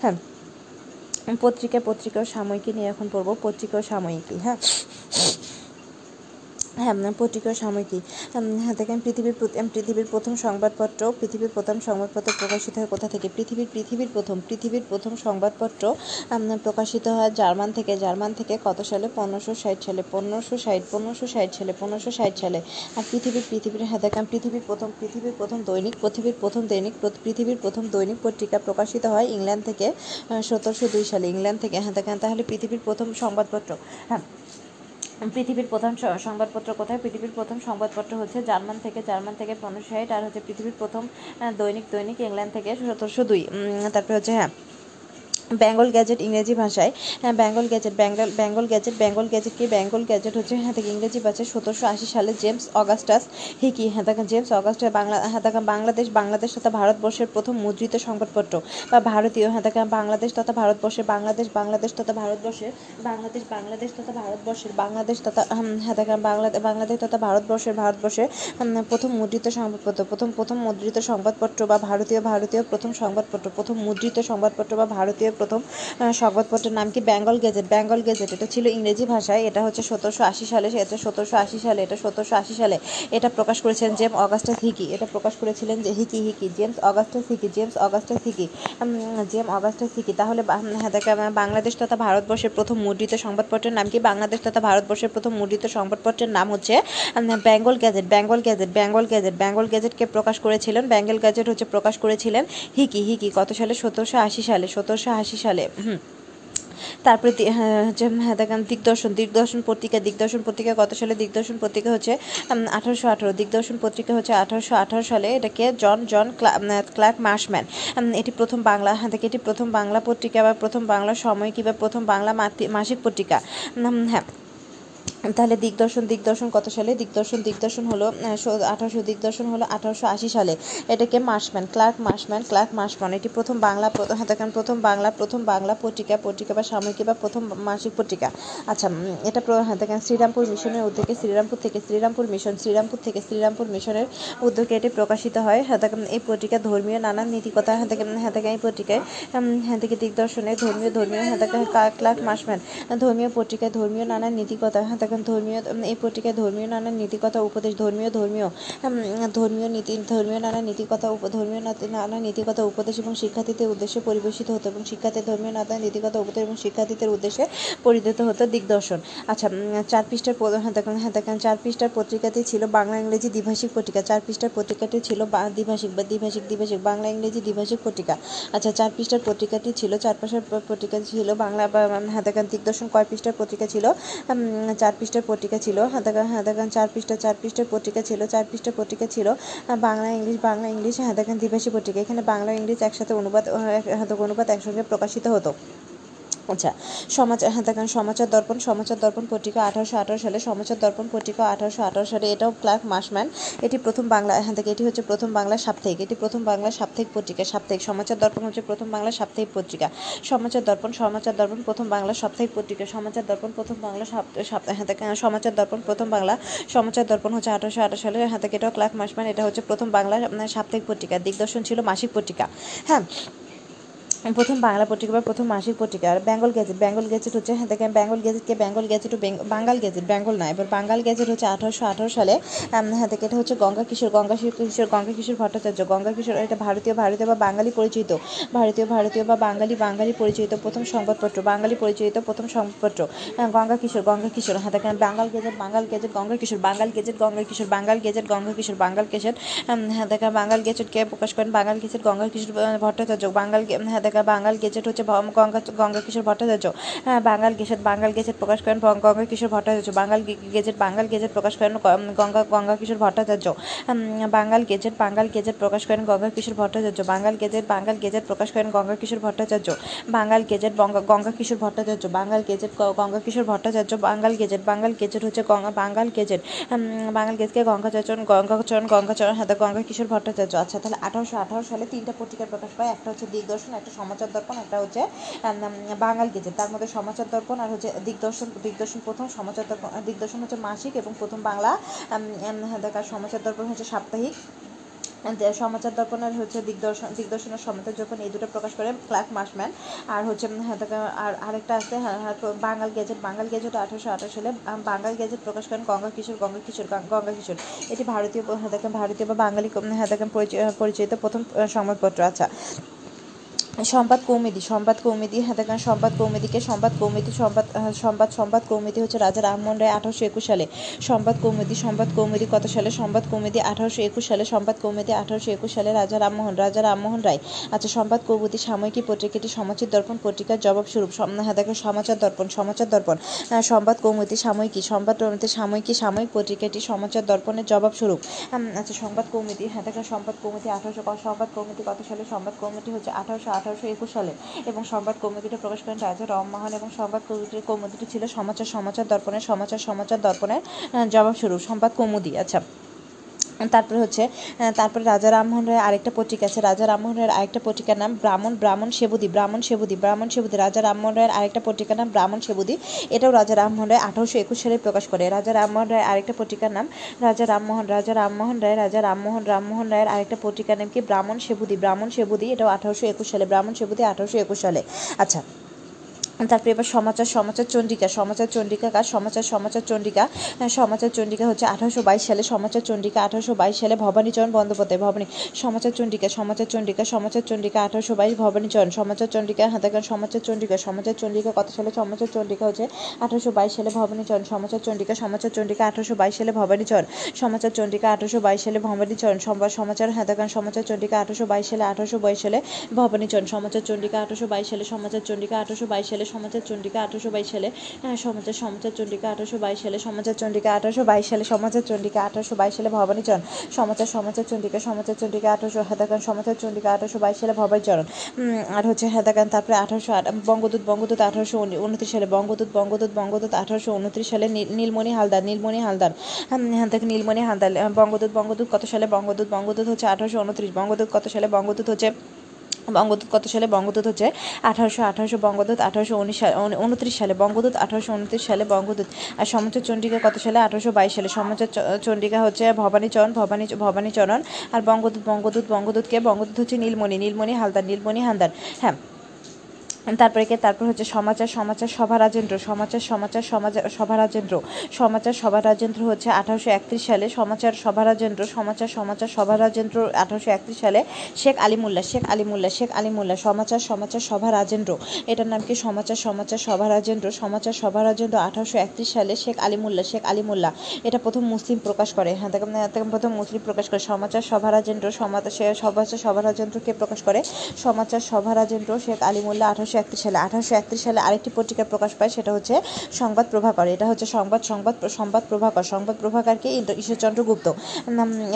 হ্যাঁ। পত্রিকা পত্রিকা ও সাময়িকী নিয়ে এখন পড়ব পত্রিকা ও সাময়িকী হ্যাঁ। হ্যাঁ পত্রিকা ও সাময়িকী হ্যাঁ দেখেন, পৃথিবীর পৃথিবীর প্রথম সংবাদপত্র, পৃথিবীর প্রথম সংবাদপত্র প্রকাশিত হয় কোথা থেকে? পৃথিবীর পৃথিবীর প্রথম পৃথিবীর প্রথম সংবাদপত্র প্রকাশিত হয় জার্মান থেকে। জার্মান থেকে কত সালে? পনেরোশো ষাট সালে। পনেরোশো ষাট পনেরোশো ষাট সালে, পনেরোশো ষাট সালে। আর পৃথিবীর পৃথিবীর হ্যাঁ দেখেন, পৃথিবীর প্রথম পৃথিবীর প্রথম দৈনিক, পৃথিবীর প্রথম দৈনিক পৃথিবীর প্রথম দৈনিক পত্রিকা প্রকাশিত হয় ইংল্যান্ড থেকে সতেরোশো দুই সালে। ইংল্যান্ড থেকে হ্যাঁ দেখেন, তাহলে পৃথিবীর প্রথম সংবাদপত্র হ্যাঁ। পৃথিবীর প্রথম সংবাদপত্র কোথায়? পৃথিবীর প্রথম সংবাদপত্র হচ্ছে জার্মান থেকে জার্মান থেকে পনেরোশো ষাট আর হচ্ছে পৃথিবীর প্রথম দৈনিক দৈনিক, ইংল্যান্ড থেকে, সতেরোশো দুই। তারপরে হচ্ছে হ্যাঁ বেঙ্গল গ্যাজেট ইংরেজি ভাষায় হ্যাঁ Bengal gazette, Bengal Bengal gazette Bengal gazette কি বেঙ্গল গ্যাজেট হচ্ছে হ্যাঁ থেকে ইংরেজি ভাষায় সতেরোশো আশি সালে জেমস অগাস্টাস হিকি হ্যাঁ দেখেন, জেমস অগাস্টাস বাংলা হ্যাঁ দেখেন, বাংলাদেশ বাংলাদেশ তথা ভারতবর্ষের প্রথম মুদ্রিত সংবাদপত্র বা ভারতীয় হ্যাঁ দেখেন, বাংলাদেশ তথা ভারতবর্ষের বাংলাদেশ বাংলাদেশ তথা ভারতবর্ষের, বাংলাদেশ বাংলাদেশ তথা ভারতবর্ষের, বাংলাদেশ তথা হ্যাঁ দেখেন বাংলাদেশ বাংলাদেশ তথা ভারতবর্ষের ভারতবর্ষের প্রথম মুদ্রিত সংবাদপত্র, প্রথম প্রথম মুদ্রিত সংবাদপত্র বা ভারতীয় ভারতীয় প্রথম সংবাদপত্র, প্রথম মুদ্রিত সংবাদপত্র বা ভারতীয় প্রথম সংবাদপত্রের নাম কি? বেঙ্গল গেজেট। বেঙ্গল গেজেট, এটা ছিল ইংরেজি ভাষায়। এটা হচ্ছে সতেরোশো আশি সালে এটা সতেরোশো আশি সালে, এটা সতেরোশো আশি সালে। এটা প্রকাশ করেছিলেন জেম অগাস্টাস হিকি। এটা প্রকাশ করেছিলেন যে Hicky Hicky. James Augustus Hicky, James Augustus Hicky. James Augustus Hicky. তাহলে হ্যাঁ বাংলাদেশ তথা ভারতবর্ষের প্রথম মুদ্রিত সংবাদপত্রের নাম কি? বাংলাদেশ তথা ভারতবর্ষের প্রথম মুদ্রিত সংবাদপত্রের নাম হচ্ছে Bengal gazette Bengal gazette Bengal gazette Bengal গ্যাজেটকে প্রকাশ করেছিলেন, বেঙ্গল গ্যাজেট হচ্ছে প্রকাশ করেছিলেন হিকি হিকি। কত সালে? সতেরোশো আশি সালে। সতেরোশো আশি সালে। তারপরে হ্যাঁ, হচ্ছে হ্যাঁ দেখেন দিগদর্শন দিগদর্শন পত্রিকা দিগদর্শন পত্রিকা কত সালে? দিগদর্শন পত্রিকা হচ্ছে আঠারোশো আঠারো। দিগদর্শন পত্রিকা হচ্ছে আঠারোশো আঠারো সালে এটাকে জন জন ক্লা- ক্লার্ক মার্শম্যান। এটি প্রথম বাংলা হ্যাঁ দেখে এটি প্রথম বাংলা পত্রিকা বা প্রথম বাংলা সময় কিংবা প্রথম বাংলা মাসিক পত্রিকা। হ্যাঁ। তাহলে দিগদর্শন দিগদর্শন কত সালে? দিগদর্শন দিগদর্শন হলো আঠারোশো দিগদর্শন হলো আঠারোশো আশি সালে। এটাকে Marshman Clark Marshman Clark Marshman এটি প্রথম বাংলা হ্যাঁ, দেখেন প্রথম বাংলা প্রথম বাংলা পত্রিকা পত্রিকা বা সাময়িকী বা প্রথম মাসিক পত্রিকা। আচ্ছা এটা হ্যাঁ দেখেন শ্রীরামপুর মিশনের উদ্যোগে শ্রীরামপুর থেকে শ্রীরামপুর মিশন শ্রীরামপুর থেকে শ্রীরামপুর মিশনের উদ্যোগে এটি প্রকাশিত হয়। হ্যাঁ দেখেন এই পত্রিকা ধর্মীয় নানান নীতিকথা হ্যাঁ দেখেন হ্যাঁ এই পত্রিকায় হ্যাঁ থেকে দিগদর্শনে ধর্মীয় ধর্মীয় হ্যাঁ ক্লার্ক মার্শম্যান ধর্মীয় পত্রিকায় ধর্মীয় নানান নীতিকথা হ্যাঁ দেখেন ধর্মীয় এই পত্রিকায় ধর্মীয় নানা নীতিকথা, উপদেশ, ধর্মীয় ধর্মীয় ধর্মীয় নীতি, ধর্মীয় নানা নীতিকথা ধর্মীয় নানা নীতিকথা, উপদেশ এবং শিক্ষার্থীদের উদ্দেশ্যে পরিবেশিত হতো এবং শিক্ষার্থী ধর্মীয় নানা নীতিকথা, উপদেশ এবং শিক্ষার্থীদের উদ্দেশ্যে পরিচিত হতো দিগদর্শন। আচ্ছা চার পৃষ্ঠার হ্যাঁ দেখেন হ্যাঁ দেখেন, চার পৃষ্ঠার পত্রিকাটি ছিল বাংলা, ইংরেজি, দ্বিভাষিক পত্রিকা। চার পৃষ্ঠার পত্রিকাটি ছিল দ্বিভাষিক, বা, দ্বিভাষিক দ্বিভাষিক, বাংলা, ইংরেজি, দ্বিভাষিক পত্রিকা। আচ্ছা চার পৃষ্ঠার পত্রিকাটি ছিল, চার পাশের প- পত্রিকা ছিল বাংলা হ্যাঁ দেখেন, দিগদর্শন কয় পৃষ্ঠার পত্রিকা ছিল? চার পৃষ্ঠার পত্রিকা ছিল দেখেন হ্যাঁ চার পৃষ্ঠা চার পৃষ্ঠার পত্রিকা ছিল চার পৃষ্ঠার পত্রিকা ছিল বাংলা, ইংলিশ বাংলা, ইংলিশ দেখেন দ্বিভাষী পত্রিকা। এখানে বাংলা, ইংলিশ একসাথে অনুবাদ অনুবাদ একসঙ্গে প্রকাশিত হতো। আচ্ছা সমাচার হ্যাঁ দেখেন সমাচার দর্পণ সমাচার দর্পণ পত্রিকা আঠারোশো আঠারো সালে সমাচার দর্পণ পত্রিকা আঠারোশো আঠারো সালে, এটাও ক্লার্ক মাসম্যান। এটি প্রথম বাংলা হ্যাঁ দেখে এটি হচ্ছে প্রথম বাংলা সাপ্তাহিক। এটি প্রথম বাংলা সাপ্তাহিক পত্রিকা, সাপ্তাহিক। সমাচার দর্পণ হচ্ছে প্রথম বাংলা সাপ্তাহিক পত্রিকা। সমাচার দর্পণ সমাচার দর্পণ প্রথম বাংলা সাপ্তাহিক পত্রিকা। সমাচার দর্পণ প্রথম বাংলা সাপ্তাহ হ্যাঁ দেখেন সমাচার দর্পণ প্রথম বাংলা। সমাচার দর্পণ হচ্ছে আঠারোশো আঠারো সালে। হ্যাঁ দেখে এটাও ক্লার্ক মাসম্যান। এটা হচ্ছে প্রথম বাংলা সাপ্তাহিক পত্রিকা। দিগদর্শন ছিল মাসিক পত্রিকা। হ্যাঁ প্রথম বাংলা পত্রিকা বা প্রথম মাসিক পত্রিকা আর বেঙ্গল গ্যাজেট বেঙ্গল গ্যাজেট হচ্ছে হ্যাঁ দেখেন বেঙ্গল গ্যাজেটকে বেঙ্গল বেঙ্গ- বাঙ্গাল গ্যাজেট বেঙ্গল না। এবার বাঙ্গাল গ্যাজেট হচ্ছে আঠারোশো আঠারো সালে হ্যাঁ দেখে এটা হচ্ছে গঙ্গা কিশোর গঙ্গা কিশোর গঙ্গা কিশোর ভট্টাচার্য। গঙ্গা কিশোর এটা ভারতীয় ভারতীয় বা বাঙালি পরিচিত। ভারতীয় ভারতীয় বা বাঙালি বাঙালি পরিচিত প্রথম সংবাদপত্র বাঙালি পরিচিত প্রথম সংবাদপত্র। হ্যাঁ, গঙ্গা কিশোর গঙ্গা কিশোর হ্যাঁ দেখেন Bangal Gazette Bangal Gazette Ganga Kishore Bangal Gazette Ganga Kishore Bangal Gazette Ganga Kishore Bangal Gazette হ্যাঁ দেখা বাঙ্গাল গেজেটকে প্রকাশ করেন? বাঙ্গাল গেজেট গঙ্গা কিশোর ভট্টাচার্য। বাঙ্গাল হ্যাঁ দেখা বাঙ্গাল গেজেট হচ্ছে গঙ্গা কিশোর ভট্টাচার্য। হ্যাঁ বাঙ্গাল গেজেট বাঙ্গাল গেজেট প্রকাশ করেন ভ- গঙ্গা কিশোর ভট্টাচার্য। বাঙ্গাল গে- গেজেট বাঙ্গাল গেজেট প্রকাশ করেন গঙ্গা গঙ্গা কিশোর ভট্টাচার্য। উম, বাঙ্গাল গেজেট বাঙ্গাল গেজেট প্রকাশ করেন গঙ্গা কিশোর ভট্টাচার্য। বাঙ্গাল গেজেট বাঙ্গাল গেজেট প্রকাশ করেন গঙ্গা কিশোর ভট্টাচার্য। বাঙ্গাল গেজেট গঙ্গা কিশোর ভট্টাচার্য। বাঙ্গাল গেজেট গ- গঙ্গা কিশোর ভট্টাচার্য। বাঙ্গাল গেজেট বাঙ্গাল গেজেট হচ্ছে গঙ্গা বাঙ্গাল গেজেট। উম, বাঙ্গাল গেজকে গঙ্গাচরণ গঙ্গাচরণ গঙ্গাচরণ হাতে গঙ্গা কিশোর ভট্টাচার্য। আচ্ছা তাহলে আঠারোশো আঠারো সালে তিনটা পত্রিকা প্রকাশ পায়। একটা হচ্ছে দিগদর্শন একটা সমাচার দর্পণ একটা হচ্ছে বাঙাল গেজেট। তার মধ্যে সমাচার দর্পণ আর হচ্ছে দিগদর্শন দিগদর্শন প্রথম সমাচার দর্পণ দিগদর্শন হচ্ছে মাসিক এবং প্রথম বাংলা উম, উম, দেখা সমাচার দর্পণ হচ্ছে সাপ্তাহিক। সমাচার দর্পণের হচ্ছে দিগদর্শন দিগদর্শনের সমাচার যখন এই দুটো প্রকাশ করে ক্লার্ক মার্শম্যান আর হচ্ছে হ্যাঁ, আর আরেকটা আছে হ্যাঁ হ্যাঁ বাঙাল গেজেট বাঙাল গেজেট আঠারোশো আঠাশ সালে বাঙাল গেজেট প্রকাশ করেন গঙ্গা কিশোর গঙ্গা কিশোর গঙ্গা কিশোর। এটি ভারতীয় হ্যাঁ, ভারতীয় বা বাঙালি হ্যাঁ পরিচিত প্রথম সংবাদপত্র। আচ্ছা সংবাদ কৌমেদি সংবাদ কৌমেদি হ্যাঁ দেখেন সংবাদ কৌমেদিকে সংবাদ কৌমেদি আহ, সংবাদ সংবাদ কৌমেদি হচ্ছে রাজা রামমোহন রায় আঠারোশো একুশ সালে সংবাদ কৌমেদি সংবাদ কৌমেদি কত সালে সংবাদ কৌমেদি আঠারোশো একুশ সালে সংবাদ কৌমেদি আঠারোশো একুশ সালে রাজা রামমোহন রাজা রামমোহন রায় আচ্ছা সংবাদ কৌমুদি সাময়িকী পত্রিকাটি সমাচার দর্পণ পত্রিকার জবাব স্বরূপ হ্যাঁ দেখেন সমাচার দর্পণ সমাচার দর্পণ সংবাদ কৌমুদি সাময়িকী সংবাদ কৌমুদি সাময়িকী সাময়িক পত্রিকাটি সমাচার দর্পণের জবাব স্বরূপ আচ্ছা সংবাদ কৌমুদি হ্যাঁ দেখেন সংবাদ কৌমুদি আঠারোশো সংবাদ কৌমুদি কত সালে সংবাদ কৌমুদি হচ্ছে আঠারোশো আঠারোশো একুশ সালে এবং সংবাদ কৌমুদিটি প্রকাশ করেন রাজা রামমোহন এবং সংবাদ কৌমুদিটি কৌমুদিটি ছিল সমাচার সমাচার দর্পণের, সমাচার সমাচার দর্পণের জবাবস্বরূপ জবাব স্বরূপ, সংবাদ কৌমুদি। আচ্ছা। তারপরে হচ্ছে তারপরে রাজা রামমোহন রায়ের আরেকটা পত্রিকা আছে। রাজা রামমোহন রায়ের আরেকটা পত্রিকার নাম ব্রাহ্মণ ব্রাহ্মণ সেবুদি ব্রাহ্মণ সেবুদি ব্রাহ্মণ সেবুদি রাজা রামমোহন রায়ের আরেকটা পত্রিকার নাম ব্রাহ্মণ সেবুদি এটাও রাজা রামমোহন রায় আঠারোশো একুশ সালে প্রকাশ করে। রাজা রামমোহন রায়ের আরেকটা পত্রিকার নাম রাজা রামমোহন রাজা রামমোহন রায়, রাজা রামমোহন রামমোহন রায়ের আরেকটা পত্রিকার নাম কি? ব্রাহ্মণ সেবুদি ব্রাহ্মণ সেবুদি এটাও আঠারোশো একুশ সালে, ব্রাহ্মণ সেবুদি আঠারোশো একুশ সালে। আচ্ছা তারপরে এবার সমাচার সমাচার চন্ডিকা সমাচার চন্ডিকা কার সমাচার সমাচার চন্ডিকা হ্যাঁ, সমাচার চন্ডিকা হচ্ছে আঠারোশো বাইশ সালে সমাচার চন্ডিকা আঠারোশো বাইশ সালে ভবানীচরণ বন্দ্যোপাধ্যায় ভবানী সমাচার চন্ডিকা সমাচার চন্ডিকা সমাচার চন্ডিকা আঠারোশো বাইশ ভবানীচরণ সমাচার চন্ডিকা হাতাগান সমাচার চন্ডিকা সমাচার চন্ডিকা কত সালে সমাচার চন্ডিকা হচ্ছে আঠারোশো বাইশ সালে ভবানীচরণ সমাচার চন্ডিকা সমাচার চন্ডিকা আঠারোশো বাইশ সালে ভবানীচরণ সমাচার চন্ডিকা আঠারোশো বাইশ সালে ভবানীচরণ সমাচার হাতাগান সমাচার চন্ডিকা আঠারোশো বাইশ সালে আঠারোশো বাইশ সালে ভবানীচরণ সমাচার চন্ডিকা আঠারোশো বাইশ সালে সমাচার চন্ডিকা আঠারোশো বাইশ সালে সমাচার চন্ডিকা আঠারোশো বাইশ সালে সমাচার সমাচার চন্ডিকা আঠারোশো বাইশ সালে, সমাচার চন্ডিকা আঠারোশো বাইশ সালে, সমাচার চন্ডিকা আঠারোশো বাইশ সালে ভবানীচরণ সমাচার সমাচার চন্ডিকা সমাচার চন্ডিকা আঠারোশো হেদাগান সমাচার চন্ডিকা আঠারোশো বাইশ সালে ভবানীচরণ আর হচ্ছে হেদাগান তারপরে আঠারোশো আট, বঙ্গদূত বঙ্গদূত আঠারোশো উনত্রিশ সালে বঙ্গদূত বঙ্গদূত বঙ্গদূত আঠারোশো উনত্রিশ সালে নীল- নীলমণি হালদার নীলমণি হালদার হ্যাঁ থেকে নীলমণি হালদার, বঙ্গদূত বঙ্গদূত কত সালে, বঙ্গদূত বঙ্গদূত হচ্ছে আঠারোশো উনত্রিশ, বঙ্গদূত কত সালে, বঙ্গদূত হচ্ছে বঙ্গদূত কত সালে? বঙ্গদূত হচ্ছে আঠারোশো আঠারোশো বঙ্গদূত, আঠারোশো উনিশ সালে উনত্রিশ সালে। বঙ্গদূত আঠারোশো উনত্রিশ সালে বঙ্গদূত। আর সমাচার চণ্ডিকা কত সালে? আঠারোশো বাইশ সালে। সমাচার চ- চন্ডিকা হচ্ছে ভবানীচরণ ভবানী ভবানীচরণ। আর বঙ্গদূত বঙ্গদূত, বঙ্গদূতকে, বঙ্গদূত হচ্ছে নীলমণি নীলমণি হালদার নীলমণি হালদার। হ্যাঁ তারপরে কে তারপর হচ্ছে সমাচার সমাচার সভা রাজেন্দ্র সমাচার সমাচার সমাচার সভা রাজেন্দ্র সমাচার সভা রাজেন্দ্র হচ্ছে আঠারোশো একত্রিশ সালে সমাচার সভা রাজেন্দ্র সমাচার সমাচার সভা রাজেন্দ্র আঠারোশো একত্রিশ সালে শেখ আলিমুল্লাহ শেখ আলিমুল্লাহ শেখ আলিমুল্লাহ সমাচার সমাচার সভা রাজেন্দ্র এটার নাম কি সমাচার সমাচার সভা রাজেন্দ্র সমাচার সভা রাজেন্দ্র আঠারোশো একত্রিশ সালে শেখ আলিমুল্লাহ শেখ আলিমুল্লাহ এটা প্রথম মুসলিম প্রকাশ করে হ্যাঁ প্রথম মুসলিম প্রকাশ করে সমাচার সভা রাজেন্দ্র সমাচার সমাচার সভা রাজেন্দ্রকে প্রকাশ করে সমাচার সভা রাজেন্দ্র শেখ আলিমুল্লাহ আঠারোশো সালে, আঠারোশো একত্রিশ সালে আরেকটি পত্রিকা প্রকাশ পায়, সেটা হচ্ছে সংবাদ প্রভাকর। এটা হচ্ছে সংবাদ সংবাদ সংবাদ প্রভাকর। সংবাদ প্রভাকরকে ঈশ্বরচন্দ্র গুপ্ত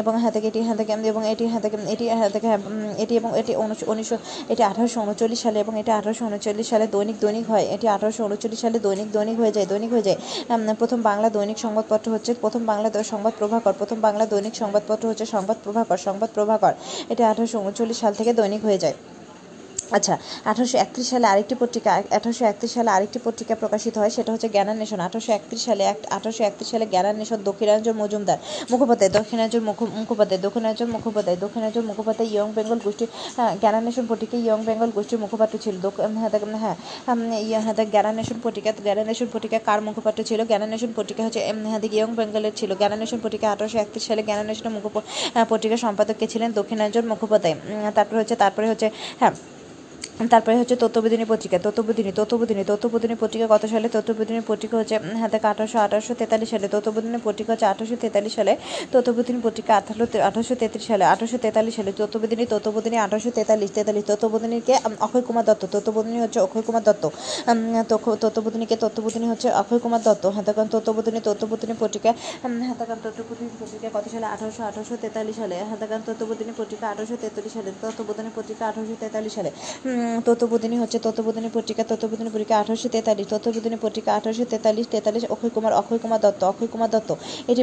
এবং হ্যাঁ থেকে এটি হ্যাঁ থেকে এবং এটি হ্যাঁ থেকে এটি হ্যাঁ থেকে এটি এবং এটি উনিশশো এটি আঠারোশো উনচল্লিশ সালে এবং এটি আঠারোশো উনচল্লিশ সালে দৈনিক দৈনিক হয়। এটি আঠারোশো উনচল্লিশ সালে দৈনিক দৈনিক হয়ে যায়, দৈনিক হয়ে যায়। প্রথম বাংলা দৈনিক সংবাদপত্র হচ্ছে, প্রথম বাংলা সংবাদ প্রভাকর। প্রথম বাংলা দৈনিক সংবাদপত্র হচ্ছে সংবাদ প্রভাকর সংবাদ প্রভাকর। এটি আঠারোশো উনচল্লিশ সাল থেকে দৈনিক হয়ে যায়। আচ্ছা আঠারোশো একত্রিশ সালে আরেকটি পত্রিকা আঠারোশো একত্রিশ সালে আরেকটি পত্রিকা প্রকাশিত হয় সেটা হচ্ছে জ্ঞানান্বেষণ আঠারোশো একত্রিশ সালে এক আঠারোশো একত্রিশ সালে জ্ঞানান্বেষণ দক্ষিণাঞ্চল মজুমদার মুখোপাধ্যায় দক্ষিণাঞ্চল মুখ মুখোপাধ্যায় দক্ষিণাঞ্চল মুখোপাধ্যায় দক্ষিণাঞ্চল মুখোপাধ্যায় ইয়ং বেঙ্গল গোষ্ঠী হ্যাঁ, জ্ঞানান্বেষণ পত্রিকা ইয়ং বেঙ্গল গোষ্ঠীর মুখপাত্র ছিল। হ্যাঁ হ্যাঁ হ্যাঁ জ্ঞানান্বেষণ পত্রিকা জ্ঞানান্বেষণ পত্রিকা কার মুখপাত্র ছিল? জ্ঞানান্বেষণ পত্রিকা হচ্ছে হ্যাঁ ইয়ং বেঙ্গলের ছিল। জ্ঞানান্বেষণ পত্রিকা আঠারোশো একত্রিশ সালে জ্ঞানান্বেষণ মুখ পত্রিকা সম্পাদক কে ছিলেন? দক্ষিণাঞ্চল মুখোপাধ্যায়। তারপরে হচ্ছে তারপরে হচ্ছে হ্যাঁ তারপরে হচ্ছে তত্ত্ববোধিনী পত্রিকা, তত্ত্ববোধিনী তত্ত্ববোধিনী তত্ত্ববোধিনী পত্রিকা কত সালে? তত্ত্ববোধিনী পত্রিকা হচ্ছে হাতে আঠারোশো আঠারোশো তেতাল্লিশ সালে। তত্ত্ববোধিনী পত্রিকা হচ্ছে আঠারোশো তেতাল্লিশ সালে। তত্ত্ববোধিনী পত্রিকা আঠারো, আঠারোশো তেত্রিশ সালে। আঠারোশো তেতাল্লিশ সালে তত্ত্ববোধিনী তত্ত্ববোধিনী আঠারোশো তেতাল্লিশ তেতাল্লিশ। তত্ত্ববোধিনীকে অক্ষয় কুমার দত্ত। তত্ত্ববোধিনী হচ্ছে অক্ষয় কুমার দত্ত। তত্ত্ববোধিনীকে তত্ত্ববোধিনী হচ্ছে অক্ষয় কুমার দত্ত। হাতাকান তত্ত্ববোধিনী তত্ত্ববোধিনী পত্রিকা হাতাকান তত্ত্ববোধিনী পত্রিকা কত সালে? আঠারোশো আঠারোশো তেতাল্লিশ সালে। হাতাকান তত্ত্ববোধিনী পত্রিকা আঠারোশো তেতাল্লিশ সালে। তত্ত্ববোধিনী পত্রিকা আঠারোশো তেতাল্লিশ সালে। তত্ত্ববোধিনী হচ্ছে তত্ত্ববোধিনী পত্রিকা তত্ত্ববোধিনী পত্রিকা আঠারোশো তেতাল্লিশ, তত্ত্ববোধিনী পত্রিকা আঠারোশো তেতাল্লিশ তেতাল্লিশ অক্ষয় কুমার অক্ষয় কুমার দত্ত, অক্ষয় কুমার দত্ত। এটি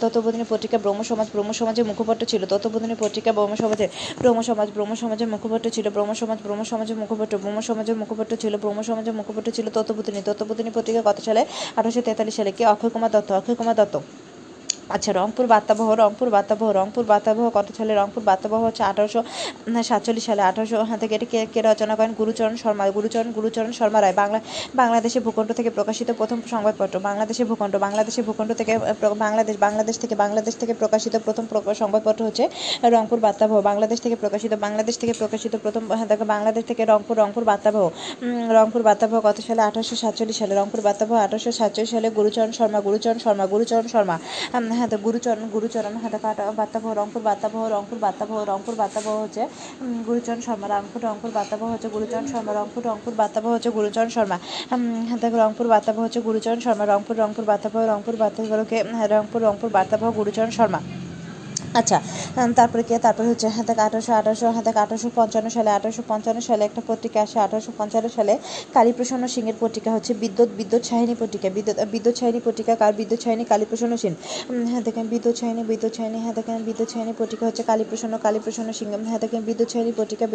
তত্ত্ববোধিনী পত্রিকা ব্রহ্ম সমাজ, ব্রহ্ম সমাজের মুখপত্র ছিল। তত্ত্ববোধিনী পত্রিকা ব্রহ্ম সমাজের, ব্রহ্ম সমাজ, ব্রহ্ম সমাজের মুখপত্র ছিল। ব্রহ্ম সমাজ, ব্রহ্ম সমাজের মুখপত্র, ব্রহ্ম সমাজের মুখপত্র ছিল। ব্রহ্ম সমাজের মুখপত্র ছিল তত্ত্ববোধিনী। তত্ত্ববোধিনী পত্রিকা কত সালে? আঠারোশো তেতাল্লিশ সালে। কে? অক্ষয় কুমার দত্ত। অক্ষয় কুমার দত্ত। আচ্ছা রংপুর বার্তাবহ রংপুর বার্তাবহ রংপুর বার্তাবহ কত সালে রংপুর বার্তাবহ হচ্ছে আঠারোশো সাতচল্লিশ সালে আঠারোশো থেকে এটি কে কে রচনা করেন? গুরুচরণ শর্মা। গুরুচরণ গুরুচরণ শর্মা রায়। বাংলা বাংলাদেশে ভূখণ্ড থেকে প্রকাশিত প্রথম সংবাদপত্র। বাংলাদেশে ভূখণ্ড বাংলাদেশে ভূখণ্ড থেকে বাংলাদেশ বাংলাদেশ থেকে বাংলাদেশ থেকে প্রকাশিত প্রথম প্র- সংবাদপত্র হচ্ছে রংপুর বার্তাবহ বাংলাদেশ থেকে প্রকাশিত বাংলাদেশ থেকে প্রকাশিত প্রথম হ্যাঁ, দেখো বাংলাদেশ থেকে রংপুর রংপুর বার্তাবহ রংপুর বার্তাবহ কত সালে? আঠারোশো সাতচল্লিশ সালে। রংপুর বার্তাবহ আঠারোশো সাতচল্লিশ সালে গুরুচরণ শর্মা গুরুচরণ শর্মা গুরুচরণ শর্মা। হ্যাঁ গুরুচরণ গুরুচরণ হ্যাঁ কাটা বার্তাবহ রংপুর বার্তাবহ রংপুর বার্তাবহ রংপুর বার্তাবহ হচ্ছে গুরুচরণ শর্মা রংপুর রংপুর বার্তাবহ হচ্ছে গুরুচরণ শর্মা রংপুর রংপুর বার্তাবহ হচ্ছে গুরুচরণ শর্মা। হ্যাঁ দেখো রংপুর বার্তাবহ হচ্ছে গুরুচরণ শর্মা রংপুর রংপুর বার্তাবহ রংপুর বার্তাবহকে হ্যাঁ, রংপুর রংপুর বার্তাবহ গুরুচরণ শর্মা। আচ্ছা তারপরে কি? তারপরে হচ্ছে হ্যাঁ দেখ আঠারোশো আঠারোশো হ্যাঁ দেখ আঠারোশো পঞ্চান্ন সালে আঠারোশো পঞ্চান্ন সালে একটা পত্রিকা আসে। আঠারোশো পঞ্চান্ন সালে কালীপ্রসন্ন সিংয়ের পত্রিকা হচ্ছে বিদ্যুৎ বিদ্যুৎ সাহিনী পত্রিকা। বিদ্যুৎ বিদ্যুৎ সাহিনী পত্রিকা কার? বিদ্যুৎ সাহিনী কালীপ্রসন্ন সিং। হ্যাঁ দেখেন, বিদ্যুৎ সাহিনী বিদ্যুৎ সাহিনী হ্যাঁ দেখেন, বিদ্যুৎ সাহিনী পত্রিকা হচ্ছে কালীপ্রসন্ন কালীপ্রসন্ন সিং। হ্যাঁ দেখেন, বিদ্যুৎ সাহিনী পত্রিকা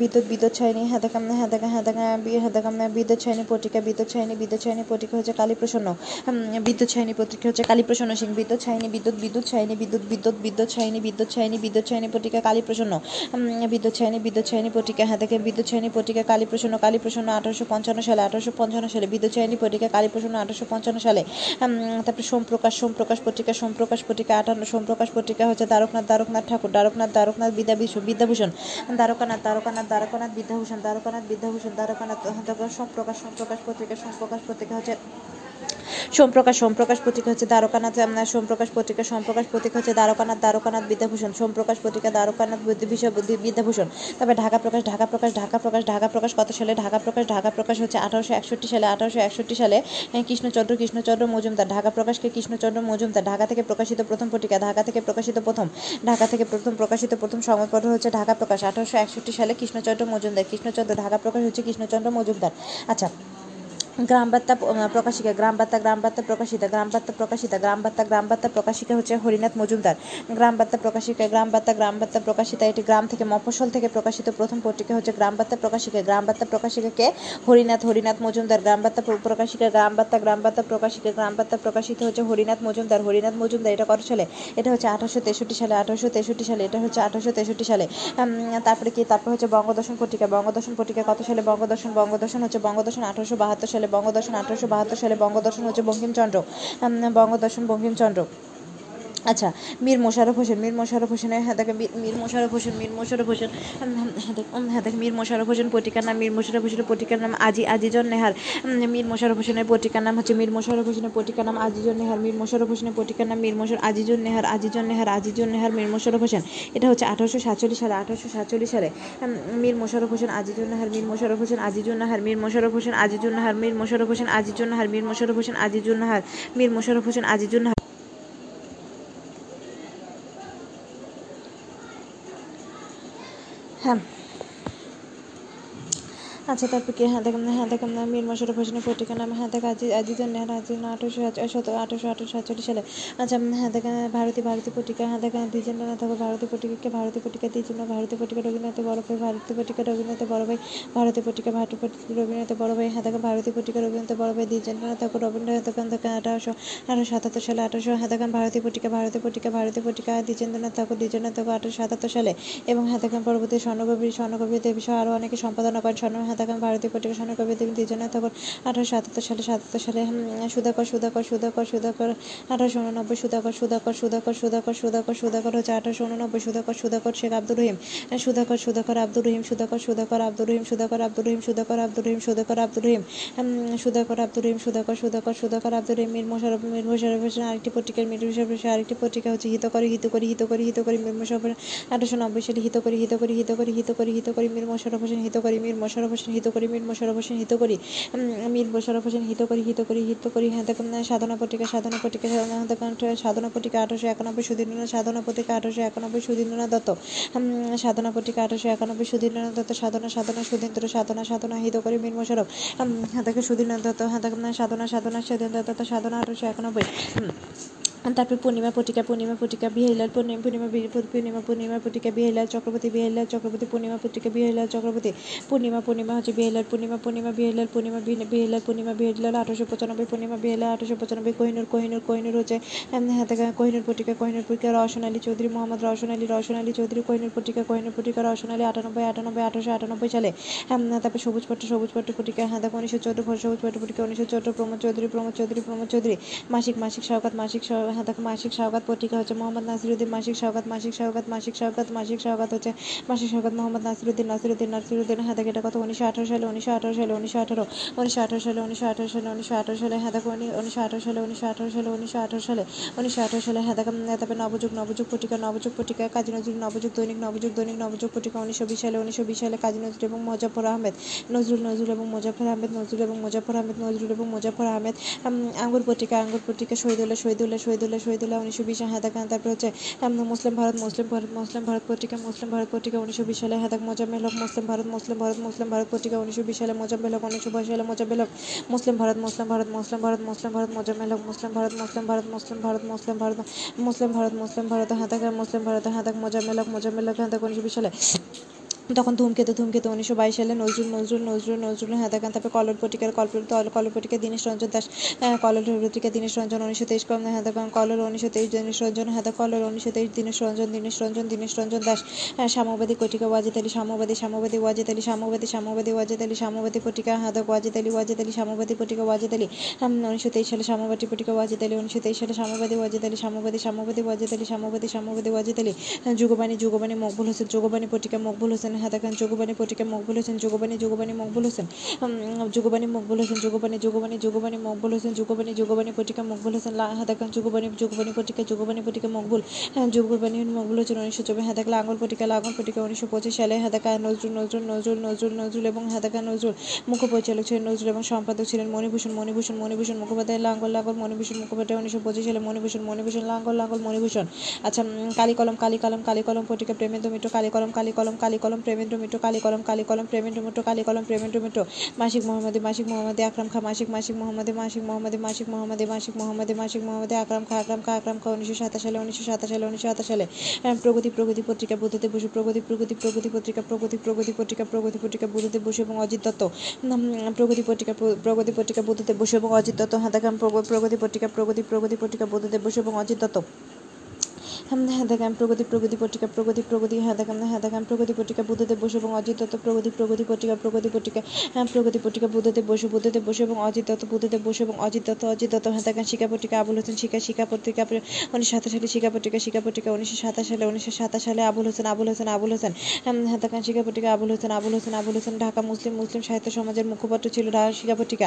বিদ্যুৎ বিদ্যুৎ সাহিনী হ্যাঁ দেখেন হ্যাঁ দেখেন হ্যাঁ দেখেন হ্যাঁ দেখেন বিদ্যুৎ সাহিনী পত্রিকা, বিদ্যুৎ সাহিনী বিদ্যুৎ সাহিনী পত্রিকা হচ্ছে কালীপ্রসন্ন। বিদ্যুৎ সাহিনী পত্রিকা হচ্ছে কালীপ্রসন্ন সিং। বিদ্যুৎ সাহিনী বিদ্যুৎ বিদ্যুৎ সাহিনী বিদ্যুৎ বিদ্যুৎ বিদ্যুৎ সাহিনী বিদ্যুৎ সাহিনী বিদ্যুৎ সাহিনী পত্রিকা কালীপ্রসন্ন উম, বিদ্যুৎ সাহিনী বিদ্যুৎ সাহিনী পত্রিকা হ্যাঁ দেখেন বিদ্যুৎ সাহিনী পত্রিকা কালীপ্রসন্ন কালীপ্রসন্ন আঠারোশো পঞ্চান্ন সালে আঠারোশো পঞ্চান্ন সালে বিদ্যুৎ সাহিনী পত্রিকা কালীপ্রসন্ন আঠারোশো পঞ্চান্ন সালে। তারপরে সোমপ্রকাশ সোমপ্রকাশ পত্রিকা সোমপ্রকাশ পত্রিকা আটান্ন সোমপ্রকাশ পত্রিকা হচ্ছে দ্বারকনাথ দ্বারকনাথ ঠাকুর দ্বারকনাথ দ্বারকনাথ বিদ্যাভূষণ বিদ্যাভূষণ দ্বারকানাথ দ্বারকানাথ দ্বারকানাথ বিদ্যাভূষণ দ্বারকানাথ বিদ্যাভূষণ দ্বারকানাথ সোমপ্রকাশ সোমপ্রকাশ পত্রিকা সোমপ্রকাশ পত্রিকা হচ্ছে সোমপ্রকাশ সোমপ্রকাশ পত্রিকা হচ্ছে দ্বারকানাথ সোমপ্রকাশ পত্রিকা সোমপ্রকাশ পত্রিকা হচ্ছে দ্বারকানাথ দ্বারকানাথ বিদ্যাভূষণ, সোমপ্রকাশ পত্রিকা, দ্বারকানাথ বুদ্ধি- বিদ্যাভূষণ। তারপরে ঢাকা প্রকাশ ঢাকা প্রকাশ ঢাকা প্রকাশ ঢাকা প্রকাশ কত সালে? ঢাকা প্রকাশ ঢাকা প্রকাশ হচ্ছে আঠারোশো একষট্টি সালে। আঠারোশো একষট্টি সালে কৃষ্ণচন্দ্র কৃষ্ণচন্দ্র মজুমদার। ঢাকা প্রকাশকে কৃষ্ণচন্দ্র মজুমদার। ঢাকা থেকে প্রকাশিত প্রথম পত্রিকা, ঢাকা থেকে প্রকাশিত প্রথম। ঢাকা থেকে প্রথম প্রকাশিত প্রথম সংবাদপত্র হচ্ছে ঢাকা প্রকাশ। আঠারোশো একষট্টি সালে কৃষ্ণচন্দ্র মজুমদার। কৃষ্ণচন্দ্র, ঢাকা প্রকাশ হচ্ছে কৃষ্ণচন্দ্র মজুমদার। আচ্ছা গ্রাম বার্তা প্রকাশিকা গ্রাম বার্তা গ্রাম বার্তা প্রকাশিতা গ্রাম বার্তা প্রকাশিতা গ্রাম বার্তা গ্রাম বার্তা প্রকাশিকা হচ্ছে হরিনাথ মজুমদার গ্রাম বার্তা প্রকাশিকা গ্রাম বার্তা গ্রাম বার্তা প্রকাশিতা এটি গ্রাম থেকে মফস্বল থেকে প্রকাশিত প্রথম পত্রিকা হচ্ছে গ্রাম বার্তা প্রকাশিকা গ্রাম বার্তা প্রকাশিকাকে হরিনাথ হরিনাথ মজুমদার গ্রাম বার্তা প্রকাশিকা গ্রাম বার্তা গ্রাম বার্তা প্রকাশিকা গ্রাম বার্তা প্রকাশিত হচ্ছে হরিনাথ মজুমদার হরিনাথ মজুমদার এটা কত সালে এটা হচ্ছে আঠারোশো তেষট্টি সালে আঠারোশো তেষট্টি সালে এটা হচ্ছে আঠারোশো তেষট্টি সালে তারপরে কি তারপর হচ্ছে বঙ্গদর্শন পত্রিকা বঙ্গদর্শন পত্রিকা কত সালে বঙ্গদর্শন বঙ্গদর্শন হচ্ছে বঙ্গদর্শন আঠারোশো বাহাত্তর সালে বঙ্গদর্শন আঠারোশো বাহাত্তর সালে বঙ্গদর্শন হচ্ছে বঙ্কিমচন্দ্র। বঙ্গদর্শন বঙ্কিমচন্দ্র। আচ্ছা মীর মোশাররফ হোসেন মীর মোশাররফ হোসেনের হ্যাঁ দেখেন মীর- মোশাররফ হোসেন মীর মোশাররফ হোসেন হ্যাঁ দেখ- হ্যাঁ দেখ মীর মোশাররফ হোসেন পত্রিকার নাম মীর মোশাররফ হোসেনের পত্রিকার নাম আজি আজিজন নেহার মীর মোশাররফ হোসেনের পত্রিকার নাম হচ্ছে মীর মোশাররফ হোসেনের পত্রিকার নাম আজিজন নেহার মীর মোশাররফ হোসেনের পত্রিকার নাম মীর মোশার আজিজুন নেহার আজিজন নেহার আজিজুন নেহার মীর মোশাররফ হোসেন এটা হচ্ছে আঠারোশো সাতচল্লিশ সালে আঠারোশো সাতচল্লিশ সালে মীর মোশাররফ হোসেন আজিজুন নেহার মীর মোশাররফ হোসেন আজিজুন নাহার মীর মোশাররফ হোসেন আজিজুন নাহার মীর মোশাররফ হোসেন আজিজুন নাহার মীর মোশাররফ হোসেন আজিজুন নাহার মীর মোশাররফ হোসেন আজিজুন নাহার হ্যাঁ আচ্ছা তারপর কি? হ্যাঁ হ্যাঁ দেখেন মীর মোশাররফ হোসেনের পত্রিকার নাম। হ্যাঁ দেখ আজি আজিজুন নেহার আজিজ আঠারোশো আঠারোশো আঠারোশো সাতচল্লিশ সালে। আচ্ছা উম, হ্যাঁ ভারতী ভারতী পত্রিকা। হ্যাঁ দেখেন দ্বিজেন্দ্রনাথ ভারতী পত্রিকাকে ভারতী পত্রিকা দ্বিজেন্দ্র ভারতী পত্রিকা রবীন্দ্রনাথ বড় ভাই ভারতী পত্রিকা রবীন্দ্রনাথ বড় ভাই ভারতী পত্রিকা ভারতী পত্রিকা রবীন্দ্রনাথ বড় ভাই। হ্যাঁ দেখেন ভারতী পত্রিকা রবীন্দ্রনাথ বড় ভাই দ্বিজেন্দ্রনাথ ঠাকুর রবীন্দ্রনাথ আঠারোশো আঠারোশো সাতাত্তর সালে আঠারোশো হ্যাঁ দেখেন ভারতী পত্রিকা ভারতী পত্রিকা ভারতী পত্রিকা দ্বিজেন্দ্রনাথ ঠাকুর দ্বিজেন্দ্রনাথ ঠাকুর আঠারোশো সাতাত্তর সালে। এবং হ্যাঁ দেখেন পরবর্তী স্বর্ণকবি স্বর্ণকবি দেবী সহ আরও অনেকে সম্পাদনা করেন। স্বর্ণ হ্যাঁ দেখেন ভারতী পত্রিকা স্বর্ণকবি দেবী দ্বিজেন্দ্রনাথ ঠাকুর, আঠারোশো সাতাত্তর সালে সাতাত্তর সালে সুধাকর সুধাকর সুধাকর সুধাকর, আঠারোশো উননব্বই, সুধাকর সুধাকর সুধাকর সুধাকর সুধাকর সুধাকর হচ্ছে আঠারোশো উননব্বই, সুধাকর সুধাকর শেখ আব্দুর রহিম সুধাকর সুধাকর আব্দুর রহিম, সুধাকর সুধাকর আব্দুর রহিম, সুধাকর আব্দুর রহিম, সুধাকর আব্দুর রহিম, সুধাকর আব্দুর রহিম সুধাকর আব্দুর রহিম, সুধাকর সুধাকর সুধাকর আব্দুর রহিম, মীর মোশারফ মীর মোশারফ হোসেন আরেকটি পত্রিকার, মীর মোশারফ হোসেন আরেকটি পত্রিকা হচ্ছে হিত করি হিত করি হিত করি হিত করি মীর মোশারফ আঠারোশো নব্বই সালে হিত করি হিত করি হিত করি হিত করি হিত করি মীর মোশারফ হোসেন হিত করি মীর মোশারফ হোসেন হিত করি, মীর মোশারফ হোসেন হিত করি মীর মোশারফ হোসেন হিত করি হিত করি হিত করি হ্যাঁ সাধনা পত্রিকা সাধনা পত্রিকা, সাধনা দেখুন সাধনা পত্রিকা আঠারোশো একানব্বই সুধীন্দ্রনাথ সাধনা পত্রিকা আঠারোশো একানব্বই সুধীন্দ্রনাথ দত্ত সাধনা পত্রিকা আঠারোশো একানব্বই সুধীন্দ্রনাথ দত্ত, সাধনা সাধনা সুধীন্দ্র সাধনা সাধনা, হিত করি, মীর মোশারফ হ্যাঁ দেখে সুধীন্দ্রনাথ দত্ত হ্যাঁ সাধনা সাধনা সুধীন্দ্র দত্ত, সাধনা আঠারোশো একানব্বই তারপর পূর্ণিমা পটিকা পূর্ণিমা পটিকা বিহাইলাল পূর্ণিমা পূর্ণিমা পূর্ণিমা পূর্ণিমা পটিকা বিহাইলাল চক্রবর্তী বিহাইলাল চক্রবর্তী পূর্ণিমা পটিকা বিহাইলাল চক্রবর্তী পূর্ণিমা পূর্ণিমা হচ্ছে বিহাইলাল পূর্ণিমা পূর্ণিমা বিহাইলাল পূর্ণিমা বি- বিহাইলাল পূর্ণিমা বিহাইলাল আঠারোশো পঁচানব্বই পূর্ণিমা বিহাইলাল আঠারোশো পঁচানব্বই কোহিনুর কোহিনুর কোহিনুর হচ্ছে উম, কোহিনুর পটিকা কোহিনুর পটিকা রওশন আলী চৌধুরী মোহাম্মদ রওশন আলী রওশন আলী চৌধুরী কোহিনুর পটিকা কোহিনুর পটিকা রওশন আলী আটানব্বই আটানব্বই আঠারোশো আটানব্বই সালে তারপর সবুজ পট্ট সবুজ পট্ট পটিকা হ্যাঁ দেখো উনিশশো চোদ্দ সবুজ পট্ট পটিকা উনিশশো চোদ্দ প্রমোদ চৌধুরী প্রমোদ চৌধুরী প্রমোদ চৌধুরী মাসিক মাসিক সওগাত মাসিক হ্যাঁ দেখো মাসিক সওগাত পত্রিকা হচ্ছে মোহাম্মদ নাসিরুদ্দিন মাসিক সওগাত মাসিক সওগাত মাসিক সওগাত মাসিক সওগাত হচ্ছে মাসিক সওগাত মোহাম্মদ নাসিরুদ্দিন নাসিরুদ্দিন নাসিরুদ্দিন হ্যাঁ দেখো এটা কত? উনিশশো আঠারো সালে, উনিশশো আঠারো সালে, উনিশশো আঠারো উনিশশো আঠারো সালে, উনিশশো আঠারো সালে, উনিশশো আঠারো সালে হ্যাঁ দেখো উনি- উনিশশো আঠারো সালে, উনিশশো আঠারো সালে, উনিশশো আঠারো সালে, উনিশশো আঠারো সালে হ্যাঁ দেখো তারপরে নবযুগ নবযুগ পত্রিকা নবযুগ পত্রিকা, কাজী নজরুল নবযুগ দৈনিক নবযুগ দৈনিক, নবযুগ পত্রিকা উনিশশো বিশ সালে, উনিশশো বিশ সালে, কাজী নজরুল এবং মোজাফর আহমেদ, নজরুল নজরুল এবং মোজাফর আহমেদ, নজরুল এবং মোজাফর আহমেদ, নজরুল এবং মোজাফর আহমেদ আঙ্গুর পত্রিকা আঙ্গুর পত্রিকা শহীদুল্লাহ শহীদুল্লাহ শহীদুল্লাহ শহীদুল্লাহ উনিশশো বিশ হ্যাঁ দেখো তারপরে হচ্ছে মুসলিম ভারত মুসলিম ভারত মুসলিম ভারত পত্রিকা মুসলিম ভারত পত্রিকা উনিশশো বিশ সালে হাদাক মোজাম্মেল হক মুসলিম ভারত মুসলিম ভারত মুসলিম ভারত পত্রিকা উনিশশো বিশ সালে মোজাম্মেল হক উনিশশো বাইশ সালে মোজাম্মেল হক মুসলিম ভারত মুসলিম ভারত মুসলিম ভারত মুসলিম ভারত মোজাম্মেল হক মুসলিম ভারত মুসলিম ভারত মুসলিম ভারত মুসলিম ভারত মুসলিম ভারত মুসলিম ভারত হাদাক মুসলিম ভারত হাদাক মোজাম্মেল হক মোজাম্মেল হক হাদাক উনিশশো বিশ সালে তখন ধূমকেতু ধূমকেতু উনিশশো বাইশ সালে নজরুল নজরুল নজরুল নজরুল হাতাকান তারপরে কলর পটিকার কল্প কলর পটিকা দীনেশ রঞ্জন দাস কলর পত্রিকা দীনেশ রঞ্জন উনিশশো তেইশ কম হাতাকান কলর উনিশশো তেইশ দীনেশ রঞ্জন হাতা কলর উনিশশো তেইশ দীনেশ রঞ্জন দীনেশ রঞ্জন দীনেশ রঞ্জন দাস সাম্যবাদী পটিকা ওয়াজিদ আলী সাম্যবাদী সাম্যবাদী ওয়াজিদ আলী সাম্যবাদী সাম্যবাদী ওয়াজিদ আলী সাম্যবাদী পটিকা হাদক ওয়াজিদ আলী ওয়াজিদ আলী সাম্যবাদী পটিকা ওয়াজিদ আলী উনিশশো তেইশ সালে সাম্যবাদী পটিকা ওয়াজিদ আলী উনিশশো তেইশ সালে সাম্যবাদী ওয়াজিদ আলী সাম্যবাদী সাম্যবাদী ওয়াজিদ আলী সাম্যবাদী সাম্যবাদী ওয়াজিদ আলী যুগবাণী যুগবাণী মকবুল হোসেন যুগবাণী পটিকা মকবুল হোসেন হাতাকান যুগবাণী পটিকা মকবুল হোসেন যুগবাণী যুগবাণী মকবুল হোসেন যুগবাণী মকবুল হোসেন যুগবাণী যুগবাণী যুগবাণী মকবুল হোসেন যুগবাণী যুগবাণী পটিকা মকবুল হোসেন লা- হাতাকান যুগবাণী যুগবাণী পটিকা যুগবাণী পটিকা মকবুল হ্যাঁ, যুগবাণী মকবুল হোসেন উনিশশো চব্বিশ হাতাক লাঙ্গল পটিকা লাঙ্গল পটিকা উনিশশো পঁচিশ সালে হাতাকা নজরুল নজরুল নজরুল নজরুল নজরুল এবং হাতাকা নজরুল মুখ্য পরিচালক ছিলেন নজরুল এবং সম্পাদক ছিলেন মণিভূষণ মণিভূষণ মণিভূষণ মুখোপাধ্যায় লাঙ্গল লাঙ্গল মণিভূষণ মুখোপাধ্যায় উনিশশো পঁচিশ সালে মণিভূষণ মণিভূষণ লাঙ্গল লাঙ্গল মণিভূষণ। আচ্ছা কালী কলম কালী কলম কালী কলম পটিকা প্রেমেন্দ্র মিত্র কালী কলম কালী কলম কালী কলম প্রেমেন্দ্র মিত্র কালী কলম কালী কলম প্রেমেন্দ্র মিত্র কালী কলম প্রেমেন্দ্র মিত্র মাসিক মোহাম্মদী মাসিক মোহাম্মদী আকরাম খা, মাসিক মাসিক মোহাম্মদী মাসিক মোহাম্মদী মাসিক মোহাম্মদী মাসিক মোহাম্মদী মাসিক মোহাম্মদী আকরাম খা আকরাম খা আকরাম খা, উনিশশো সাতাশ সালে, উনিশশো সাতাশ সালে, উনিশশো সাতাশ সালে। প্রগতি প্রগতি পত্রিকা, বুদ্ধদেব বসু, প্রগতি প্রগতি প্রগতি পত্রিকা, প্রগতি প্রগতি পত্রিকা প্রগতি পত্রিকা, বুদ্ধদেব বসু এবং অজিত দত্ত। প্রগতি পত্রিকা প্রগতি পত্রিকা, বুদ্ধদেব বসু এবং অজিত দত্ত। হাতাকাম প্রগতি পত্রিকা, প্রগতি প্রগতি পত্রিকা, বুদ্ধদেব বসু এবং অজিত দত্ত। হ্যাঁ দেখাম প্রগতি প্রগতি পত্রিকা, প্রগতি প্রগতি হ্যাঁ দেখাম হ্যাঁ দেখাম প্রগতি পত্রিকা বুদ্ধদেব বসু এবং অজিত দত্ত প্রগতি প্রগতি পত্রিকা প্রগতি পত্রিকা হ্যাঁ প্রগতি পত্রিকা বুদ্ধদেব বসু বুদ্ধদেব বসু এবং অজিত দত্ত বুদ্ধদেব বসু এবং অজিত দত্ত অজিত দত্ত হ্যাঁ দেখান শিক্ষা পত্রিকা, আবুল হোসেন শিক্ষা শিক্ষা পত্রিকা উনিশশো সাতাশ সালে শিক্ষা পত্রিকা শিক্ষা পত্রিকা উনিশশো সাতাশ সালে, উনিশশো সাতাশ সালে আবুল হোসেন আবুল হোসেন আবুল হোসেন হ্যাঁ দেখান শিক্ষা পত্রিকা, আবুল হোসেন আবুল হোসেন আবুল হোসেন, ঢাকা মুসলিম মুসলিম সাহিত্য সমাজের মুখপত্র ছিল শিক্ষা পত্রিকা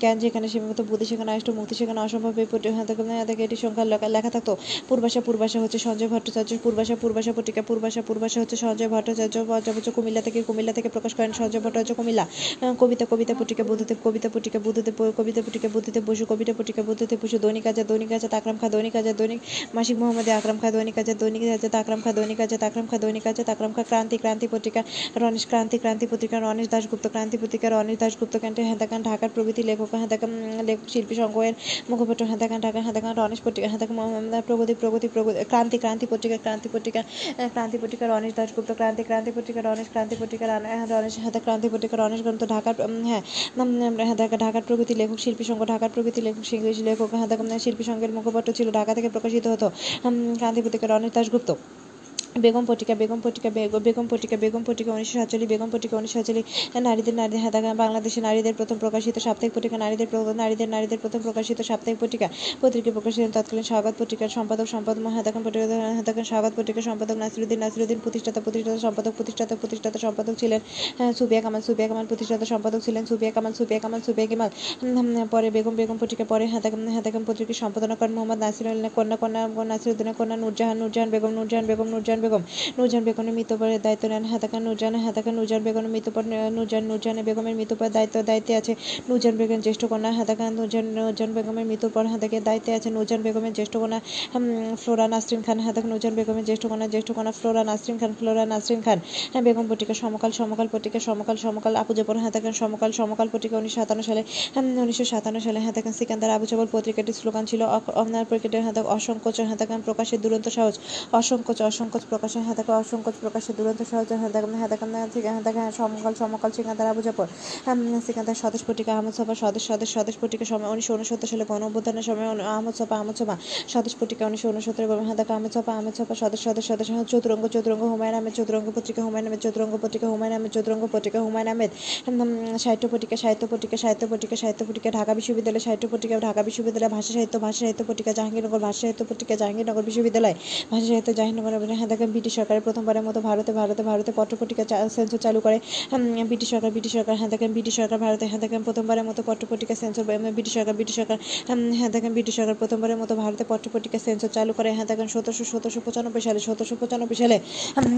জ্ঞান যেখানে সীমাবদ্ধ বুদ্ধি সেখানে আষ্ট মুক্তি সেখানে অসম্ভব হ্যাঁ হ্যাঁ এটি সংখ্যা লেখা- থাকতো পূর্বাশা পূর্বাশা হচ্ছে সঞ্জয় ভট্টাচার্য, পূর্বাশা পূর্বাশা পত্রিকা, পূর্বাশা পূর্বাশা হচ্ছে সঞ্জয় ভট্টাচার্য ভট্টাচার্য কুমিল্লা থেকে কুমিল্লা থেকে প্রকাশ করেন সঞ্জয় ভট্টাচার্য কুমিল্লা। কবিতা কবিতা, পত্রিকা, বুদ্ধদেব, কবিতা, পত্রিকা, বুদ্ধদেব, কবিতা, পত্রিকা, বুদ্ধদেব বসু, কবিতা, পত্রিকা, বুদ্ধদেব বসু, দৈনিক আজাদ দৈনিক আজাদ আকরাম খা, দৈনিক আজাদ দৈনিক মাসিক মোহাম্মদ আকরাম খা, দৈনিক আজাদ দৈনিক আজাদ আকরাম খা, দৈনিক আজাদ আকরাম খা, দৈনিক আজাদ আকরাম খা, ক্রান্তি ক্রান্তি পত্রিকা, রণেশ ক্রান্তি ক্রান্তি পত্রিকা, রণেশ দাশগুপ্ত ক্রান্তি পত্রিকা, রণেশ দাশগুপ্ত ক্যান্টে হেঁদাকান ঢাকার প্রভৃতি লেখক হেঁদাকান লেখক, শিল্পী সংঘের মুখপত্র হেঁদাকান ঢাকা হেঁদাকান রণেশ পত্রিকা হেঁদাকান প্রগতি প্রগতি প্রগতি ক্রান্তি ক্রান্তি পত্রিকা ক্রান্তি পত্রিকা ক্রান্তি পত্রিকা রণেশ দাশগুপ্ত ক্রান্তি ক্রান্তি পত্রিকা রণেশ ক্রান্তি পত্রিকা হ্যাঁ, রণেশ হাতে ক্রান্তি পত্রিকা রণেশ গ্রন্থ ঢাকার হ্যাঁ হ্যাঁ, ঢাকার প্রকৃতি লেখক শিল্পী সংঘ ঢাকার প্রকৃতি লেখক শিল্পী লেখক হ্যাঁ শিল্পী সংঘের মুখপত্র ছিল ঢাকা থেকে প্রকাশিত হতো ক্রান্তি পত্রিকা রণেশ দাশগুপ্ত। বেগম পটিকা বেগম পটিকা বেগ- বেগম পটিকা বেগম পটিকা উনিশশো সাতচল্লিশ, বেগম পটিকা উনিশশো সাতচল্লিশ, নারীদের নারী হাতা বাংলাদেশে নারীদের প্রথম প্রকাশিত সাপ্তাহিক পত্রিকা নারীদের নারীদের নারীদের প্রথম প্রকাশিত সাপ্তাহিক পত্রিকা পত্রিকা প্রকাশিত তৎকালীন স্বাগত পত্রিকার সম্পাদক সম্পাদক হাতাকান পত্রিকা হাতাকান স্বাগত পত্রিকার সম্পাদক নাসিরুদ্দিন নাসিরুদ্দিন প্রতিষ্ঠাতা প্রতিষ্ঠাতা, সম্পাদক, প্রতিষ্ঠাতা প্রতিষ্ঠাতা, সম্পাদক ছিলেন সুবিয়া কামাল সুবিয়া কামাল প্রতিষ্ঠাতা, সম্পাদক ছিলেন সুবিয়া কামাল সুবিয়া কামাল সুবিয়া কামাল। পরে বেগম বেগম পত্রিকা পরে হাতাকান হাতাকান পত্রিকা সম্পাদনা করেন মোহাম্মদ নাসির কন্যা কন্যা, নাসিরুদ্দিনের কন্যা নুরজাহান নুরজাহান, বেগম নুরজাহান বেগম নুরজাহান বেগম। নূরজাহান বেগমের মৃত্যুর পরে দায়িত্ব নেন হাতাকা নুরজান। হাতাকা নূরজাহান বেগমের মৃত্যুর পর নূরজাহান নূরজাহান বেগমের মৃত্যুর পর দায়িত্ব দায়িত্বে আছে নূরজাহান বেগম জ্যেষ্ঠ কন্যা। হাতাকা নূরজাহান নূরজাহান বেগমের মৃত্যুর পর হাতাকে দায়িত্বে আছে নূরজাহান বেগমের জ্যেষ্ঠ কন্যা ফ্লোরা নাসরিন খান। হাতাক নূরজাহান বেগমের জ্যেষ্ঠ কন্যা জ্যেষ্ঠ কন্যা ফ্লোরা নাসরিন খান ফ্লোরা নাসরিন খান। হ্যাঁ, বেগম পত্রিকা সমকাল সমকাল পত্রিকা সমকাল সমকাল আপু জবর। হাতাকান সমকাল সমকাল পত্রিকা উনিশশো সাতান্ন সালে উনিশশো সাতান্ন সালে হাতাকান সিকান্দার আবু জবর পত্রিকাটির স্লোগান ছিল অনার পত্রিকাটির হাতাক অসংকোচ হাতাকান প্রকাশের দুরন্ত সাহস। অসংকোচ অসংকোচ প্রকাশের হাতাকা অসংকোচ প্রকাশের দুরন্ত সাহস হাতাকান হাতাকান থেকে হাতাকান সমকাল সমকাল সিকান্দার আবু জবর সিকান্দার স্বদেশ পত্রিকা আহমদ সভা স্বদেশ স্বদেশ স্বদেশ পত্রিকা সময় উনিশশো উনসত্তর সালে গণ অভ্যুত্থানের সময় আহমদ সভা আহমদ সভা স্বদেশ পত্রিকা উনিশশো উনসত্তর হাতাকা আহমেদ সভা আহমেদ সভা স্বদেশ স্বদেশ স্বদেশ চতুরঙ্গ চতুরঙ্গ হুমায়ুন আহমেদ, চতুরঙ্গ পত্রিকা হুমায়ুন আহমেদ, চতুরঙ্গ পত্রিকা হুমায়ুন আহমেদ, চতুরঙ্গ পত্রিকা হুমায়ুন আহমেদ সাহিত্য পত্রিকা সাহিত্য পত্রিকা সাহিত্য পত্রিকা সাহিত্য পত্রিকা ঢাকা বিশ্ববিদ্যালয়, সাহিত্য পত্রিকা ঢাকা বিশ্ববিদ্যালয়, ভাষা সাহিত্য ভাষা সাহিত্য পত্রিকা জাহাঙ্গীরনগর, ভাষা সাহিত্য পত্রিকা জাহাঙ্গীরনগর বিশ্ববিদ্যালয়, ভাষা সাহিত্য, জাহাঙ্গীরনগর হ্যাঁ দেখেন ব্রিটিশ সরকারের প্রথমবারের মতো ভারতে ভারতে ভারতে পত্রপত্রিকা সেন্সর চালু করে। ব্রিটিশ সরকার ব্রিটিশ সরকার হ্যাঁ দেখেন, ব্রিটিশ সরকার, ভারতে হ্যাঁ দেখেন, প্রথমবারের মতো পত্রপত্রিকা সেন্সর ব্রিটিশ সরকার ব্রিটিশ সরকার হ্যাঁ দেখেন, ব্রিটিশ সরকার প্রথমবারের মতো ভারতে পত্রপত্রিকা সেন্সর চালু করে। হ্যাঁ দেখেন, সতেরোশো সতেরোশো পঁচানব্বই সালে, সতেরোশো পঁচানব্বই সালে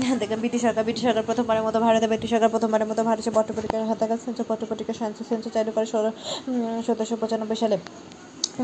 হ্যাঁ দেখেন, ব্রিটিশ সরকার ব্রিটিশ সরকার প্রথমবারের মতো ভারতে, ব্রিটিশ সরকার প্রথমবারের মতো ভারতে পত্রপত্রিকা হ্যাঁ দেখেন, সেন্সর পত্রপত্রিকা সেন্সর চালু করে সতেরোশো পঁচানব্বই সালে।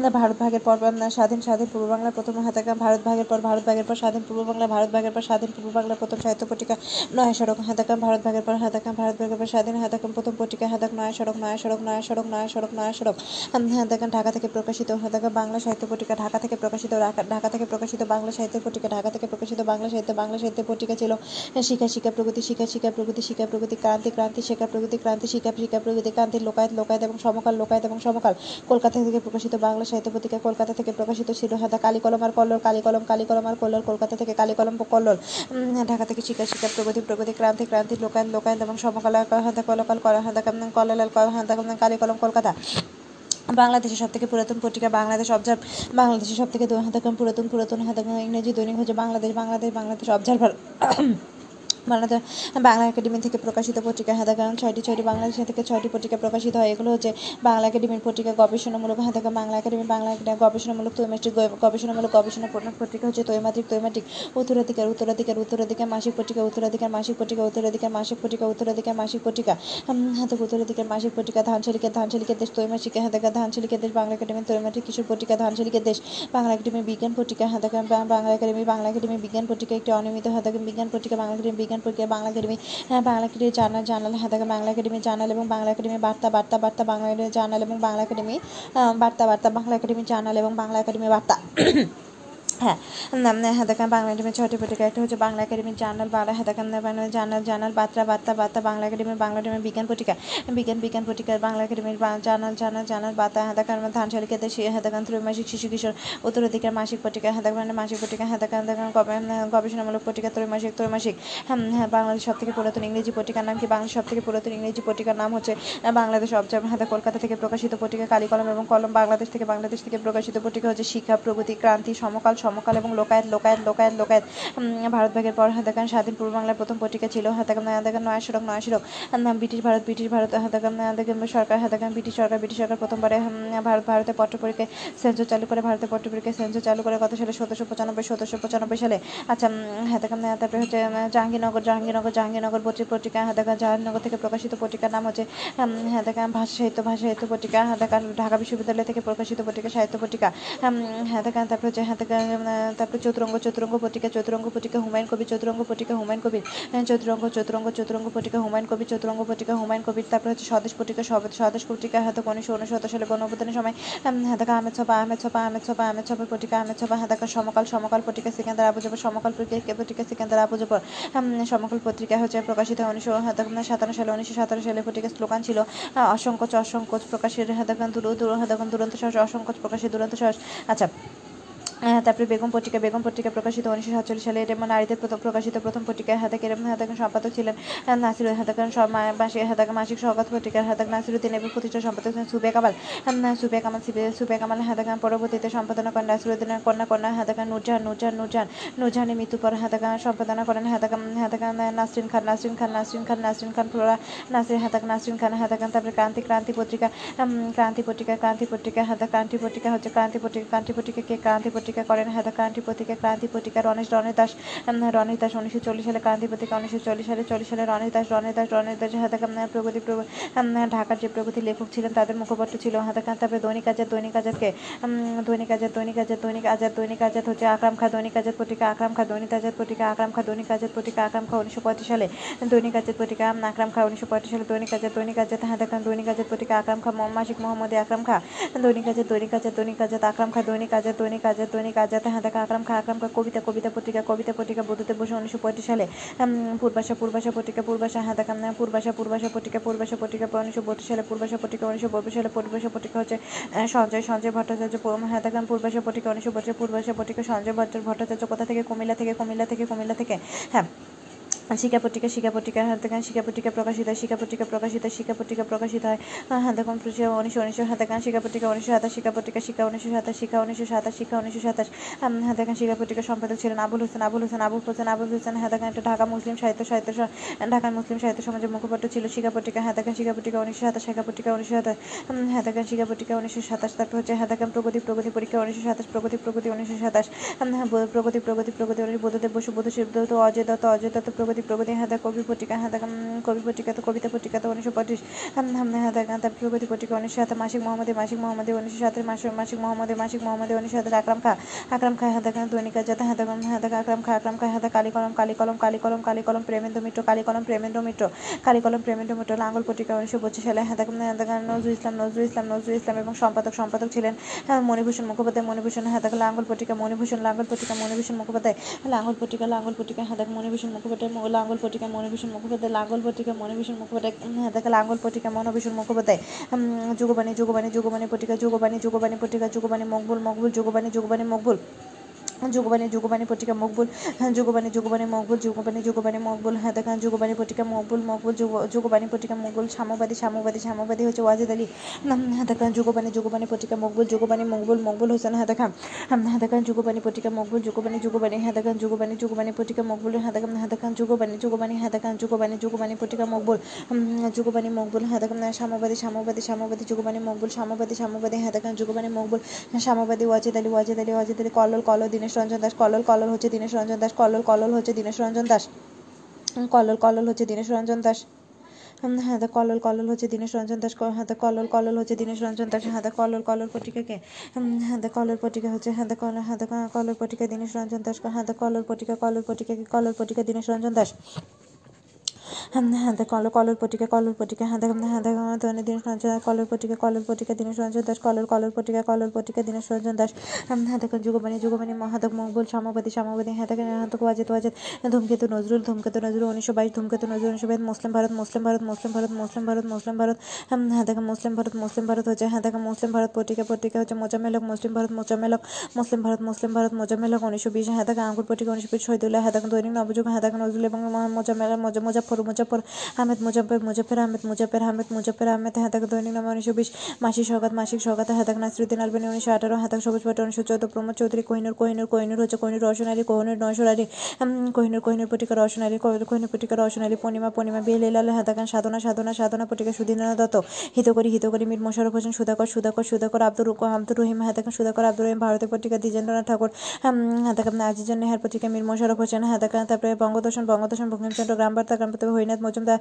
ভারত ভাগের পর স্বাধীন স্বাধীন পূর্ব বাংলার প্রথম হাতাকা ভারত ভাগের পর ভারত ভাগের পর স্বাধীন পূর্ব বাংলা, ভারত ভাগের পর স্বাধীন পূর্ব বাংলার প্রথম সাহিত্য পত্রিকা নয়া সড়ক হাতাকাম ভারত ভাগের পর হাতাকাম ভারত ভাগের পর স্বাধীন হাতাকাম প্রথম পত্রিকা হাতাক নয়া সড়ক নয়া সড়ক নয়া সড়ক নয়া সড়ক নয়া সড়ক হাতাকাম ঢাকা থেকে প্রকাশিত হাতাকাম বাংলা সাহিত্য পত্রিকা ঢাকা থেকে প্রকাশিত, ঢাকা- থেকে প্রকাশিত বাংলা সাহিত্যের পত্রিকা ঢাকা থেকে প্রকাশিত বাংলা সাহিত্য বাংলা সাহিত্য পত্রিকা ছিল শিক্ষা শিক্ষা প্রগতি শিক্ষা শিক্ষা প্রগতি শিক্ষা প্রগতি, ক্রান্তি ক্রান্তি শিক্ষা প্রগতি, ক্রান্তি শিক্ষা শিক্ষা প্রগতি, ক্রান্তি, লোকায়ত লোকায়ত এবং সমকাল, লোকায়ত এবং সমকাল। কলকাতা থেকে প্রকাশিত বাংলা সাহিত্য পত্রিকা কলকাতা থেকে প্রকাশিত ছিল হাতা কালী কলম আর কল্লোল কালী কলম কালী কলম আর কল্লোল কলকাতা থেকে কালী কলম কল্লোল ঢাকা থেকে শিক্ষা শিক্ষা প্রগতি প্রগতি ক্রান্তি ক্রান্তি লোকায়ত লোকায়ত এবং সমকাল হাতা কলকাল কলা হাতা কলালাল হাতা কালী কলম কলকাতা বাংলাদেশের সব থেকে পুরাতন পত্রিকা বাংলাদেশ অবজার্ভ বাংলাদেশের সব থেকে পুরাতন পুরাতন হাতাকাম ইংরেজি দৈনিক হচ্ছে বাংলাদেশ বাংলাদেশ বাংলাদেশ অবজারভার বাংলাদেশ বাংলা একাডেমি থেকে প্রকাশিত পত্রিকা হাতাকান ছয়টি ছয়টি বাংলাদেশ থেকে ছয়টি পত্রিকা প্রকাশিত হয়। এগুলো হচ্ছে বাংলা একাডেমির পত্রিকা গবেষণামূলক হাতাকান বাংলা একাডেমি বাংলা একাডেমি গবেষণামূলক তৈমাত্রিক গবেষণামূলক গবেষণা পত্রিকা হচ্ছে তৈমাত্রিক তৈমাত্রিক উত্তরাধিকার উত্তরাধিকার উত্তরাধিকার, মাসিক পত্রিকা, উত্তরাধিকার, মাসিক পত্রিকা, উত্তরাধিকার, মাসিক পত্রিকা, উত্তরাধিকার, মাসিক পত্রিকা হাতে উত্তরাধিকার, মাসিক পত্রিকা ধানশালিকের ধানশালিকের দেশ তৈমাসিকে হাতাকার ধানশালিকের দেশ, বাংলা একাডেমির তৈমাত্রিক কিশোর পত্রিকা ধানশালিকের দেশ, বাংলা একাডেমির বিজ্ঞান পত্রিকা হাতাকার বাংলা একাডেমি বাংলা একাডেমি বিজ্ঞান পত্রিকা, একটি অনিয়মিত হাতাকার বিজ্ঞান পত্রিকা, বাংলা একাডেমি বিজ্ঞান প্রক্রিয়া বাংলা একাডেমি হ্যাঁ বাংলা একাডেমি জার্নাল জার্নাল হাতাকার বাংলা একাডেমি জার্নাল এবং বাংলা একাডেমি বার্তা বার্তা বার্তা, বাংলা একাডেমি জার্নাল এবং বাংলা একাডেমি বার্তা বার্তা, বাংলা একাডেমি জার্নাল এবং বাংলা একাডেমি বার্তা। হ্যাঁ হাতাকান বাংলা একাডেমির ছয়টি পত্রিকা একটা হচ্ছে বাংলা একাডেমির জার্নাল বাংলা হাতাকান বাংলা জার্নাল জার্নাল বার্তা বার্তা বার্তা বাংলা একাডেমি বাংলা একাডেমির বিজ্ঞান পত্রিকা বিজ্ঞান বিজ্ঞান পত্রিকা বাংলা একাডেমির জার্নাল জার্নাল জার্নাল বার্তা হাতাকান ধানশালিকা দেশে হাতাকান ত্রৈমাসিক শিশু কিশোর উত্তরাধিকার মাসিক পত্রিকা হাতাকান মাসিক পত্রিকা হাতাকান গবেষণামূলক পত্রিকা ত্রৈমাসিক ত্রৈমাসিক হ্যাঁ হ্যাঁ, বাংলাদেশ সব থেকে পুরাতন ইংরেজি পত্রিকার নাম কি? বাংলাদেশ সব থেকে পুরাতন ইংরেজি পত্রিকার নাম হচ্ছে বাংলাদেশ অবজার্ভ হাতে কলকাতা থেকে প্রকাশিত পত্রিকা কালী কলম এবং কলম বাংলাদেশ থেকে বাংলাদেশ থেকে প্রকাশিত পত্রিকা হচ্ছে শিক্ষা প্রগতি ক্রান্তি সমকাল সমকাল এবং লোকায়ত লোকায়ত লোকায়ত লোকায়ত। ভারত ভাগের পর হাতাকান স্বাধীন পূর্ব বাংলার প্রথম পত্রিকা ছিল হাতাকান হাতাকান নয় সড়ক নয় সড়ক ব্রিটিশ ভারত ব্রিটিশ ভারত হাতাকান হাতাকান সরকার হাতাকান ব্রিটিশ সরকার ব্রিটিশ সরকার প্রথমবারে ভারত ভারতে পত্র পরীক্ষায় সেন্সর চালু করে, ভারতের পত্র পরীক্ষায় সেন্সর চালু করে কত সালে? সতেরোশো পঁচানব্বই সতেরোশো পঁচানব্বই সালে। আচ্ছা হাতাকান তারপরে হচ্ছে জাহাঙ্গীরনগর জাহাঙ্গীরনগর জাহাঙ্গীরনগর পত্রিক পত্রিকা হাতাকান জাহাঙ্গীরনগর থেকে প্রকাশিত পত্রিকার নাম হচ্ছে হাতাকান ভাষা সাহিত্য ভাষা সাহিত্য পত্রিকা হাতাকান ঢাকা বিশ্ববিদ্যালয় থেকে প্রকাশিত পত্রিকা, সাহিত্য পত্রিকা। হাতাকান তারপরে হচ্ছে হাতাকান তারপরে চতুরঙ্গ চতুরঙ্গ পত্রিকা চতুরঙ্গ পত্রিকা হুমায়ুন কবির চতুরঙ্গ পত্রিকা হুমায়ুন কবির হ্যাঁ, চতুরঙ্গ চতুরঙ্গ চতুরঙ্গ পত্রিকা হুমায়ুন কবির চতুরঙ্গ পত্রিকা হুমায়ুন কবির তারপরে হচ্ছে স্বদেশ পত্রিকা সব- স্বদেশ পত্রিকা হাতে উনিশশো উনসত্তর সালে গণঅভ্যুত্থানের সময় হাতাকা আহমেদ ছপা আহমেদ ছপা আহমেদ ছপা আহমেদ ছপা পত্রিকা আহমেদ ছপা হাতাকা সমকাল সমকাল পত্রিকা সিকান্দার আবু সমকাল পত্রিকা পত্রিকা সিকান্দার আবু জবর সমকাল পত্রিকা হচ্ছে প্রকাশিত উনিশশো সাতান্ন সালে উনিশশো সাতান্ন সালে পত্রিকার স্লোগান ছিল অসংকোচ অসংকোচ প্রকাশের হাতাকান দূর দূর হাতাকান দুরন্ত সাহস অসংকোচ প্রকাশের দুরন্ত সাহস। আচ্ছা তারপরে বেগম পত্রিকা বেগম পত্রিকা প্রকাশিত উনিশশো সাতচল্লিশ সালে এটা নারীদের প্রকাশিত প্রথম পত্রিকায় হাতাকের হাতাকান সম্পাদক ছিলেন নাসির হাতাকান মাসিক হাতাকা মাসিক সহগত পত্রিকার হাতাক নাসিরুদ্দিন এবং প্রতিষ্ঠা সম্পাদক ছিলেন সুবে কামাল সুবে কামাল সুবে কামাল হাতাকান পরবর্তীতে সম্পাদনা করেন নাসিরুদ্দিনের কন্যা কন্যা হাতাকান নুরজাহান নুরজাহান নুরজাহান নুরজাহানের মৃত্যুর পর হাতাকান সম্পাদনা করেন হাতাকান হাতাকান নাসরিন খান নাসরিন খান নাসরিন খান নাসরিন খান ফ্লোরা নাসির হাতাক নাসরিন খান হাতাকান তারপরে ক্রান্তি ক্রান্তি পত্রিকা ক্রান্তি পত্রিকা ক্রান্তি পত্রিকা হাতা ক্রান্তি পত্রিকা হচ্ছে ক্রান্তি পত্রিকা ক্রান্তি পত্রিকা কে ক্রান্তি পত্রিকা পত্রিকা করেন হ্যাঁ ক্রান্তি পত্রিকা ক্রান্তি পত্রিকা রণেশ রণেশ দাস রণেশ দাস উনিশশো চল্লিশ সালে ক্রান্তি পত্রিকা উনিশশো চল্লিশ সালে চল্লিশ সালে রণেশ দাস রণেশ দাস রণেশ দাস হ্যাঁ প্রগতি প্রগ- ঢাকার যে প্রগতি লেখক ছিলেন তাদের মুখপত্র ছিল হ্যাঁ তারপরে দৈনিক আজাদ দৈনিক আজাদকে দৈনিক আজাদ দৈনিক আজাদ দৈনিক আজাদ দৈনিক আজাদ হচ্ছে আকরাম খা দৈনিক আজাদ পত্রিকা আকরাম খা দৈনিক আজাদ পত্রিকা আকরাম খা দৈনিক আজাদ পত্রিকা আকরাম খা উনিশশো পঁয়ত্রিশ সালে দৈনিক আজাদ পত্রিকা আকরাম খা উনিশশো পঁয়ত্রিশ সালে দৈনিক আজাদ দৈনিক আজাদ হ্যাঁ দেখান দৈনিক আজাদ পত্রিকা আকরাম খা মাসিক মোহাম্মদ আকরাম খা দৈনিক আজাদ দৈনিক আজাদ দৈনিক আজাদ আকরাম খা দৈনিক আজাদ দৈনিক আজাদ দৈনিক আজাদ দেখা আকরাম খা আকরাম কবিতা কবিতা পত্রিকা কবিতা পত্রিকা বুদ্ধদেব বসে উনিশশো পঁয়ত্রিশ সালে পূর্বাশা পূর্বাশা পত্রিকা, পূর্বাশা কাম পূর্বাশা পূর্বাশা পত্রিকা পূর্বাশা পত্রিকা উনিশশো বত্রিশ সালে, পূর্বাশা পত্রিকা উনিশশো বত্রিশ সালে, পূর্বাশা পত্রিকা হচ্ছে সঞ্জয় সঞ্জয় ভট্টাচার্য দেখেন পূর্বাশা পত্রিকা উনিশশো বত্রিশ পূর্বাশা পত্রিকা সঞ্জয় ভট্ট- ভট্টাচার্য কোথা থেকে, কুমিল্লা থেকে কুমিল্লা থেকে কুমিল্লা থেকে হ্যাঁ শিক্ষা পত্রিকা শিক্ষা পত্রিকা হ্যাঁ দেখেন শিক্ষা পত্রিকা প্রকাশিত হয়, শিক্ষা পত্রিকা প্রকাশিত শিক্ষা পত্রিকা প্রকাশিত হয়। হ্যাঁ দেখুন উনিশশো উনিশশো হ্যাঁ দেখেন শিক্ষা পত্রিকা উনিশশো সাতাশ, শিক্ষা পত্রিকা শিক্ষা উনিশশো সাতাশ, শিক্ষা উনিশশো সাতাশ, শিক্ষা উনিশশো সাতাশ। হ্যাঁ দেখেন শিক্ষা পত্রিকা সম্পাদক ছিলেন আবুল হোসেন আবুল হোসেন আবুল হোসেন আবুল হোসেন। দেখেন এটা ঢাকা মুসলিম সাহিত্য সাহিত্য ঢাকার মুসলিম সাহিত্য সমাজের মুখপাত্র ছিল। শিক্ষা পত্রিকা হ্যাঁ দেখেন শিক্ষা পত্রিকা উনিশশো সাতাশ, শিক্ষা পত্রিকা উনিশশো সাতাশ। হ্যাঁ দেখেন শিক্ষা পত্রিকা উনিশশো সাতাশ, তারপর হচ্ছে হ্যাঁ দেখেন প্রগতি প্রগতি পরীক্ষা উনিশশো সাতাশ, প্রগতি প্রগতি উনিশশো সাতাশ। প্রগতি প্রগতি প্রগতি উনিশশো, বুদ্ধদেব বসু, বুদ্ধ শিবদত্ত অজয় দত্ত অজয় দত্ত, প্রগতি প্রগতি হ্যাঁ দেখ কবি পত্রিকা হ্যাঁ কবি পত্রিকা তো কবিতা পত্রিকা তো উনিশশো হ্যাঁ দেখ তার প্রগতি পত্রিকা উনিশশো সাত, মাসিক মোহাম্মদী মাসিক মোহাম্মদী উনিশশো সাতের মাসিক মাসিক মোহাম্মদী মাসিক মোহাম্মদী উনিশশো সাতের আকরাম খা আকরাম খা হ্যাঁ দেখেন দৈনিক যাতে হ্যাঁ দেখেন হ্যাঁ দেখ আকরাম খা আকরাম খা হ্যাঁ কালী কলম কালী কলম কালী কলম কালী কলম প্রেমেন্দ্র মিত্র, কালী কলম প্রেমেন্দ্র মিত্র, কালী কলম প্রেমেন্দ্র মিত্র, লাঙ্গল পত্রিকা উনিশশো পঁচিশ সালে দেখেন হ্যাঁ দেখেন নজরুল ইসলাম নজরুল ইসলাম নজরুল ইসলাম এবং সম্পাদক সম্পাদক ছিলেন হ্যাঁ মণিভূষণ মুখোপাধ্যায়, মণিভূষণ দেখেন লাঙ্গল পত্রিকা, মণিভূষণ, লাঙ্গল পত্রিকা, মণিভূষণ মুখোপাধ্যায়, লাঙ্গল পত্রিকা লাঙ্গল পত্রিকা দেখেন মণিভূষণ মুখোপাধ্যায় লাঙ্গল পটিকা মনোভীষণ মুখোপাধ্যায়, লাঙ্গল পটিকা মনোভীষণ মুখোপাধ্যায় দেখা হ্যাঁ দেখেন লাঙ্গল পটিকা মনোভীষণ মুখোপাধ্যায় যুগবাণী যুগবাণী যুগবাণী পটিকা যুগবাণী যুগবাণী পটিকা যুগবাণী মকবুল মকবুল যুগবাণী যুগবাণী মকবুল যুগবাণী যুগবাণী পত্রিকা মকবুল হ্যাঁ যুগবাণী যুগবাণী মকবুল যুগবাণী যুগবাণী মকবুল হ্যাঁ দেখেন যুগবাণী পত্রিকা মকবুল মকবুল যুগ- যুগবাণী পত্রিকা মকবুল সাম্যবাদী সাম্যবাদী সাম্যবাদী হচ্ছে ওয়াজিদ আলী হ্যাঁ দেখেন যুগবাণী যুগবাণী পত্রিকা মকবুল যুগবাণী মকবুল মকবুল হোসেন হ্যাঁ দেখেন হ্যাঁ দেখেন যুগবাণী পত্রিকা মকবুল যুগবাণী যুগবাণী হ্যাঁ দেখেন যুগবাণী যুগবাণী পত্রিকা মকবুল হ্যাঁ দেখেন হ্যাঁ দেখেন যুগবাণী যুগবাণী হ্যাঁ দেখেন যুগবাণী যুগবাণী পত্রিকা মকবুল যুগবাণী মকবুল হ্যাঁ দেখেন সাম্যবাদী সাম্যবাদী সাম্যবাদী যুগবাণী মকবুল সাম্যবাদী সাম্যবাদী হ্যাঁ দেখেন যুগবাণী মকবুল সাম্যবাদী ওয়াজেদ আলী ওয়াজিদ আলী ওয়াজিদ আলী কল্লোল কল্লোল দীনেশ রঞ্জন দাস কলল কলল হচ্ছে দীনেশ রঞ্জন দাস, কল্লোল কলল হচ্ছে দীনেশ রঞ্জন দাস কলল কলল হচ্ছে দীনেশ রঞ্জন দাস হ্যাঁ দা কলল কলল হচ্ছে দীনেশ রঞ্জন দাস হ্যাঁ দা কলল কলল হচ্ছে দীনেশ রঞ্জন দাস হ্যাঁ দা কলল কলল পটিকাকে হ্যাঁ দা কলল পটিকা হচ্ছে হ্যাঁ দা কল হ্যাঁ দা কলল পটিকা দীনেশ রঞ্জন দাস হ্যাঁ দা কলল পটিকা কলল পটিকাকে কলল পটিকা দীনেশ রঞ্জন দাস। হ্যাঁ হ্যাঁ কলর কলর পত্রিকা কলর পটিকা হ্যাঁ দেখা হ্যাঁ দেখা ধরনের দীনেশ রঞ্জন কলর পটিকা কলর পটিকা দীনেশ রঞ্জন দাস কলর কলর পটিকা কলর পটিকা দীনেশ রঞ্জন দাস হ্যাঁ হ্যাঁ দেখুন যুগবাণী যুগবাণী মহাদক মকবুল সামবাদী সামবাদী হ্যাঁ দেখেন হ্যাঁ তো ওয়াজেদ ওয়াজেদ ধূমকেতু নজরুল ধূমকেতু নজরুল উনিশশো বাইশ ধূমকেতু নজরুল উনিশশো বাইশ মুসলিম ভারত মুসলিম ভারত মুসলিম ভারত মুসলিম ভারত মুসলিম ভারত হ্যাঁ হ্যাঁ দেখেন মুসলিম ভারত মুসলিম ভারত হচ্ছে হ্যাঁ দেখেন মুসলিম ভারত পটিকা পটিকা হচ্ছে মোজামেলক মুসলিম ভারত মোজামেলক মুসলিম ভারত মুসলিম ভারত মোজামেলক উনিশশো বিশ হ্যাঁ দেখেন আঙ্গুর পত্রিকা উনিশশো বিশ শহীদুল্লাহ হ্যাঁ দেখেন দৈনিক নবযুগ হ্যাঁ দেখেন নজরুল এবং মোজামেল মুজাফর মুজাফর আহমেদ মুজাফর মুজাফর আহমেদ মুজাফর আহমেদ মুজাফর আহমেদ দেখেন দৈনিক নামে উনিশশো বিশ, মাসিক সৌগাত মাসিক সৌগাত দেখেন নাসরুদ্দিন আলবানি, উনিশশো আঠারো দেখেন সবুজ পাট উনিশশো চোদ্দ, প্রমোদ চৌধুরী, কোহিনুর কোহিনুর কোহিনুর হচ্ছে কোহিনুর রওশন আলী, কোহিনুর নয়শোর আলী কোহিনুর কোহিনুর পত্রিকা রওশন আলী, কোহিনুর পত্রিকা রওশন আলী, পূর্ণিমা পূর্ণিমা এলাল হ্যাঁ সাধনা সাধনা সাধনা পটিকা, সুধীন্দ্রনাথ দত্ত, হিতকরি হিতকরি, মীর মোশারফ হোসেন, সুধাকর সুধাকর সুধাকর, আব্দুর আব্দুর রহিম দেখেন সুধাকর, আব্দুর রহিম, ভারতের পত্রিকা দ্বিজেন্দ্রনাথ ঠাকুর দেখেন আজিজুল নেহার পত্রিকা মীর মোশারফ হোসেন দেখেন তারপরে বঙ্গদর্শন বঙ্গদর্শন গ্রাম বার্তা গ্রাম বার্তা হরিনাথ মজুমদার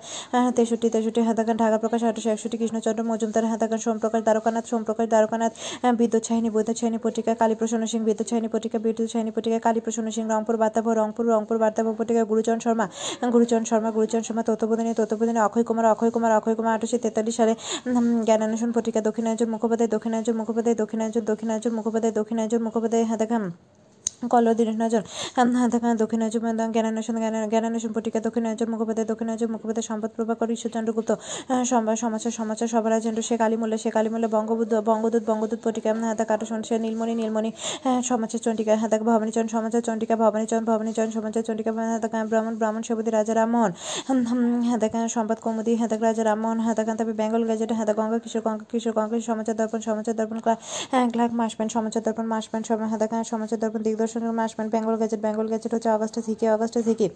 তেষট্টি তেষট্টি দেখেন ঢাকা প্রকাশ, আঠারোশো একষট্টি কৃষ্ণচন্দ্র মজুমদার দেখেন সোমপ্রকাশ, দ্বারকানাথ সোমপ্রকাশ, দ্বারকানাথ বিদ্যুৎ ছাহিনী বিদ্যুৎ ছাহিনী পত্রিকা কালীপ্রসন্ন সিং, বিদ্যুৎ ছাহিনী পত্রিকা বিদ্যুৎ ছাহিনী পত্রিকা কালীপ্রসন্ন সিং, রংপুর বার্তাভ রংপুর রংপুর বার্তাভ পত্রিকা গুরুচরণ শর্মা গুরুচরণ শর্মা গুরুচরণ শর্মা, তত্ত্ববোধিনী তত্ত্ববোধিনী, অক্ষয় কুমার অক্ষয় কুমার অক্ষয় কুমার, আঠারোশো তেতাল্লিশ সালে জ্ঞানান্বেষণ পত্রিকা দক্ষিণাঞ্চল মুখোপাধ্যায় দক্ষিণাঞ্চল মুখোপাধ্যায়, দক্ষিণাঞ্চল দক্ষিণাঞ্চল মুখোপাধ্যায় দক্ষিণাঞ্চল মুখোপাধ্যায় দেখাম কল্লোল দেখেন দক্ষিণাঞ্চল জ্ঞানান্বেষণ জ্ঞান- জ্ঞানান্বেষণ পত্রিকা দক্ষিণাঞ্চল মুখোপাধ্যায় দক্ষিণাঞ্চল মুখোপাধ্যায় সম্পদ প্রভাকর ঈশ্বরচন্দ্র গুপ্ত সংবাদ সমাচার সমাচার সবরাজেন্দ্র শেখ আলিমুল্লা শেখ আলিমুল্লা বঙ্গবুদ্ধ বঙ্গদূত বঙ্গদূত পত্রিকা হ্যাঁ দেখ কাটো সে নীলমণি নীলমণি। সমাচার চন্ডিকা দেখ ভবানীচরণ সমাচার চন্ডিকা ভবানীচরণ ভবানীচরণ সমাচার চন্ডিকা দেখ ব্রাহ্মণ ব্রাহ্মণ সেবতী রাজা রামমোহন। হ্যাঁ দেখেন কৌমুদি হ্যাঁ রাজা রামমোহন দেখেন তারপরে বেঙ্গল হ্যাঁ দেখ গঙ্গা কিশোর গঙ্গা কিশোর, গঙ্গা সমাচার দর্পণ সমাচার দর্পণ, ক্লা- হ্যাঁ ক্লার্ক সমাচার দর্পণ সম হ্যাঁ সমাচার দর্পণ, দিগদর্শন মাসপ্যান বেঙ্গল গেজেট বেঙ্গল গেজেট হচ্ছে অগস্টে থেকে অগস্টে থেকে।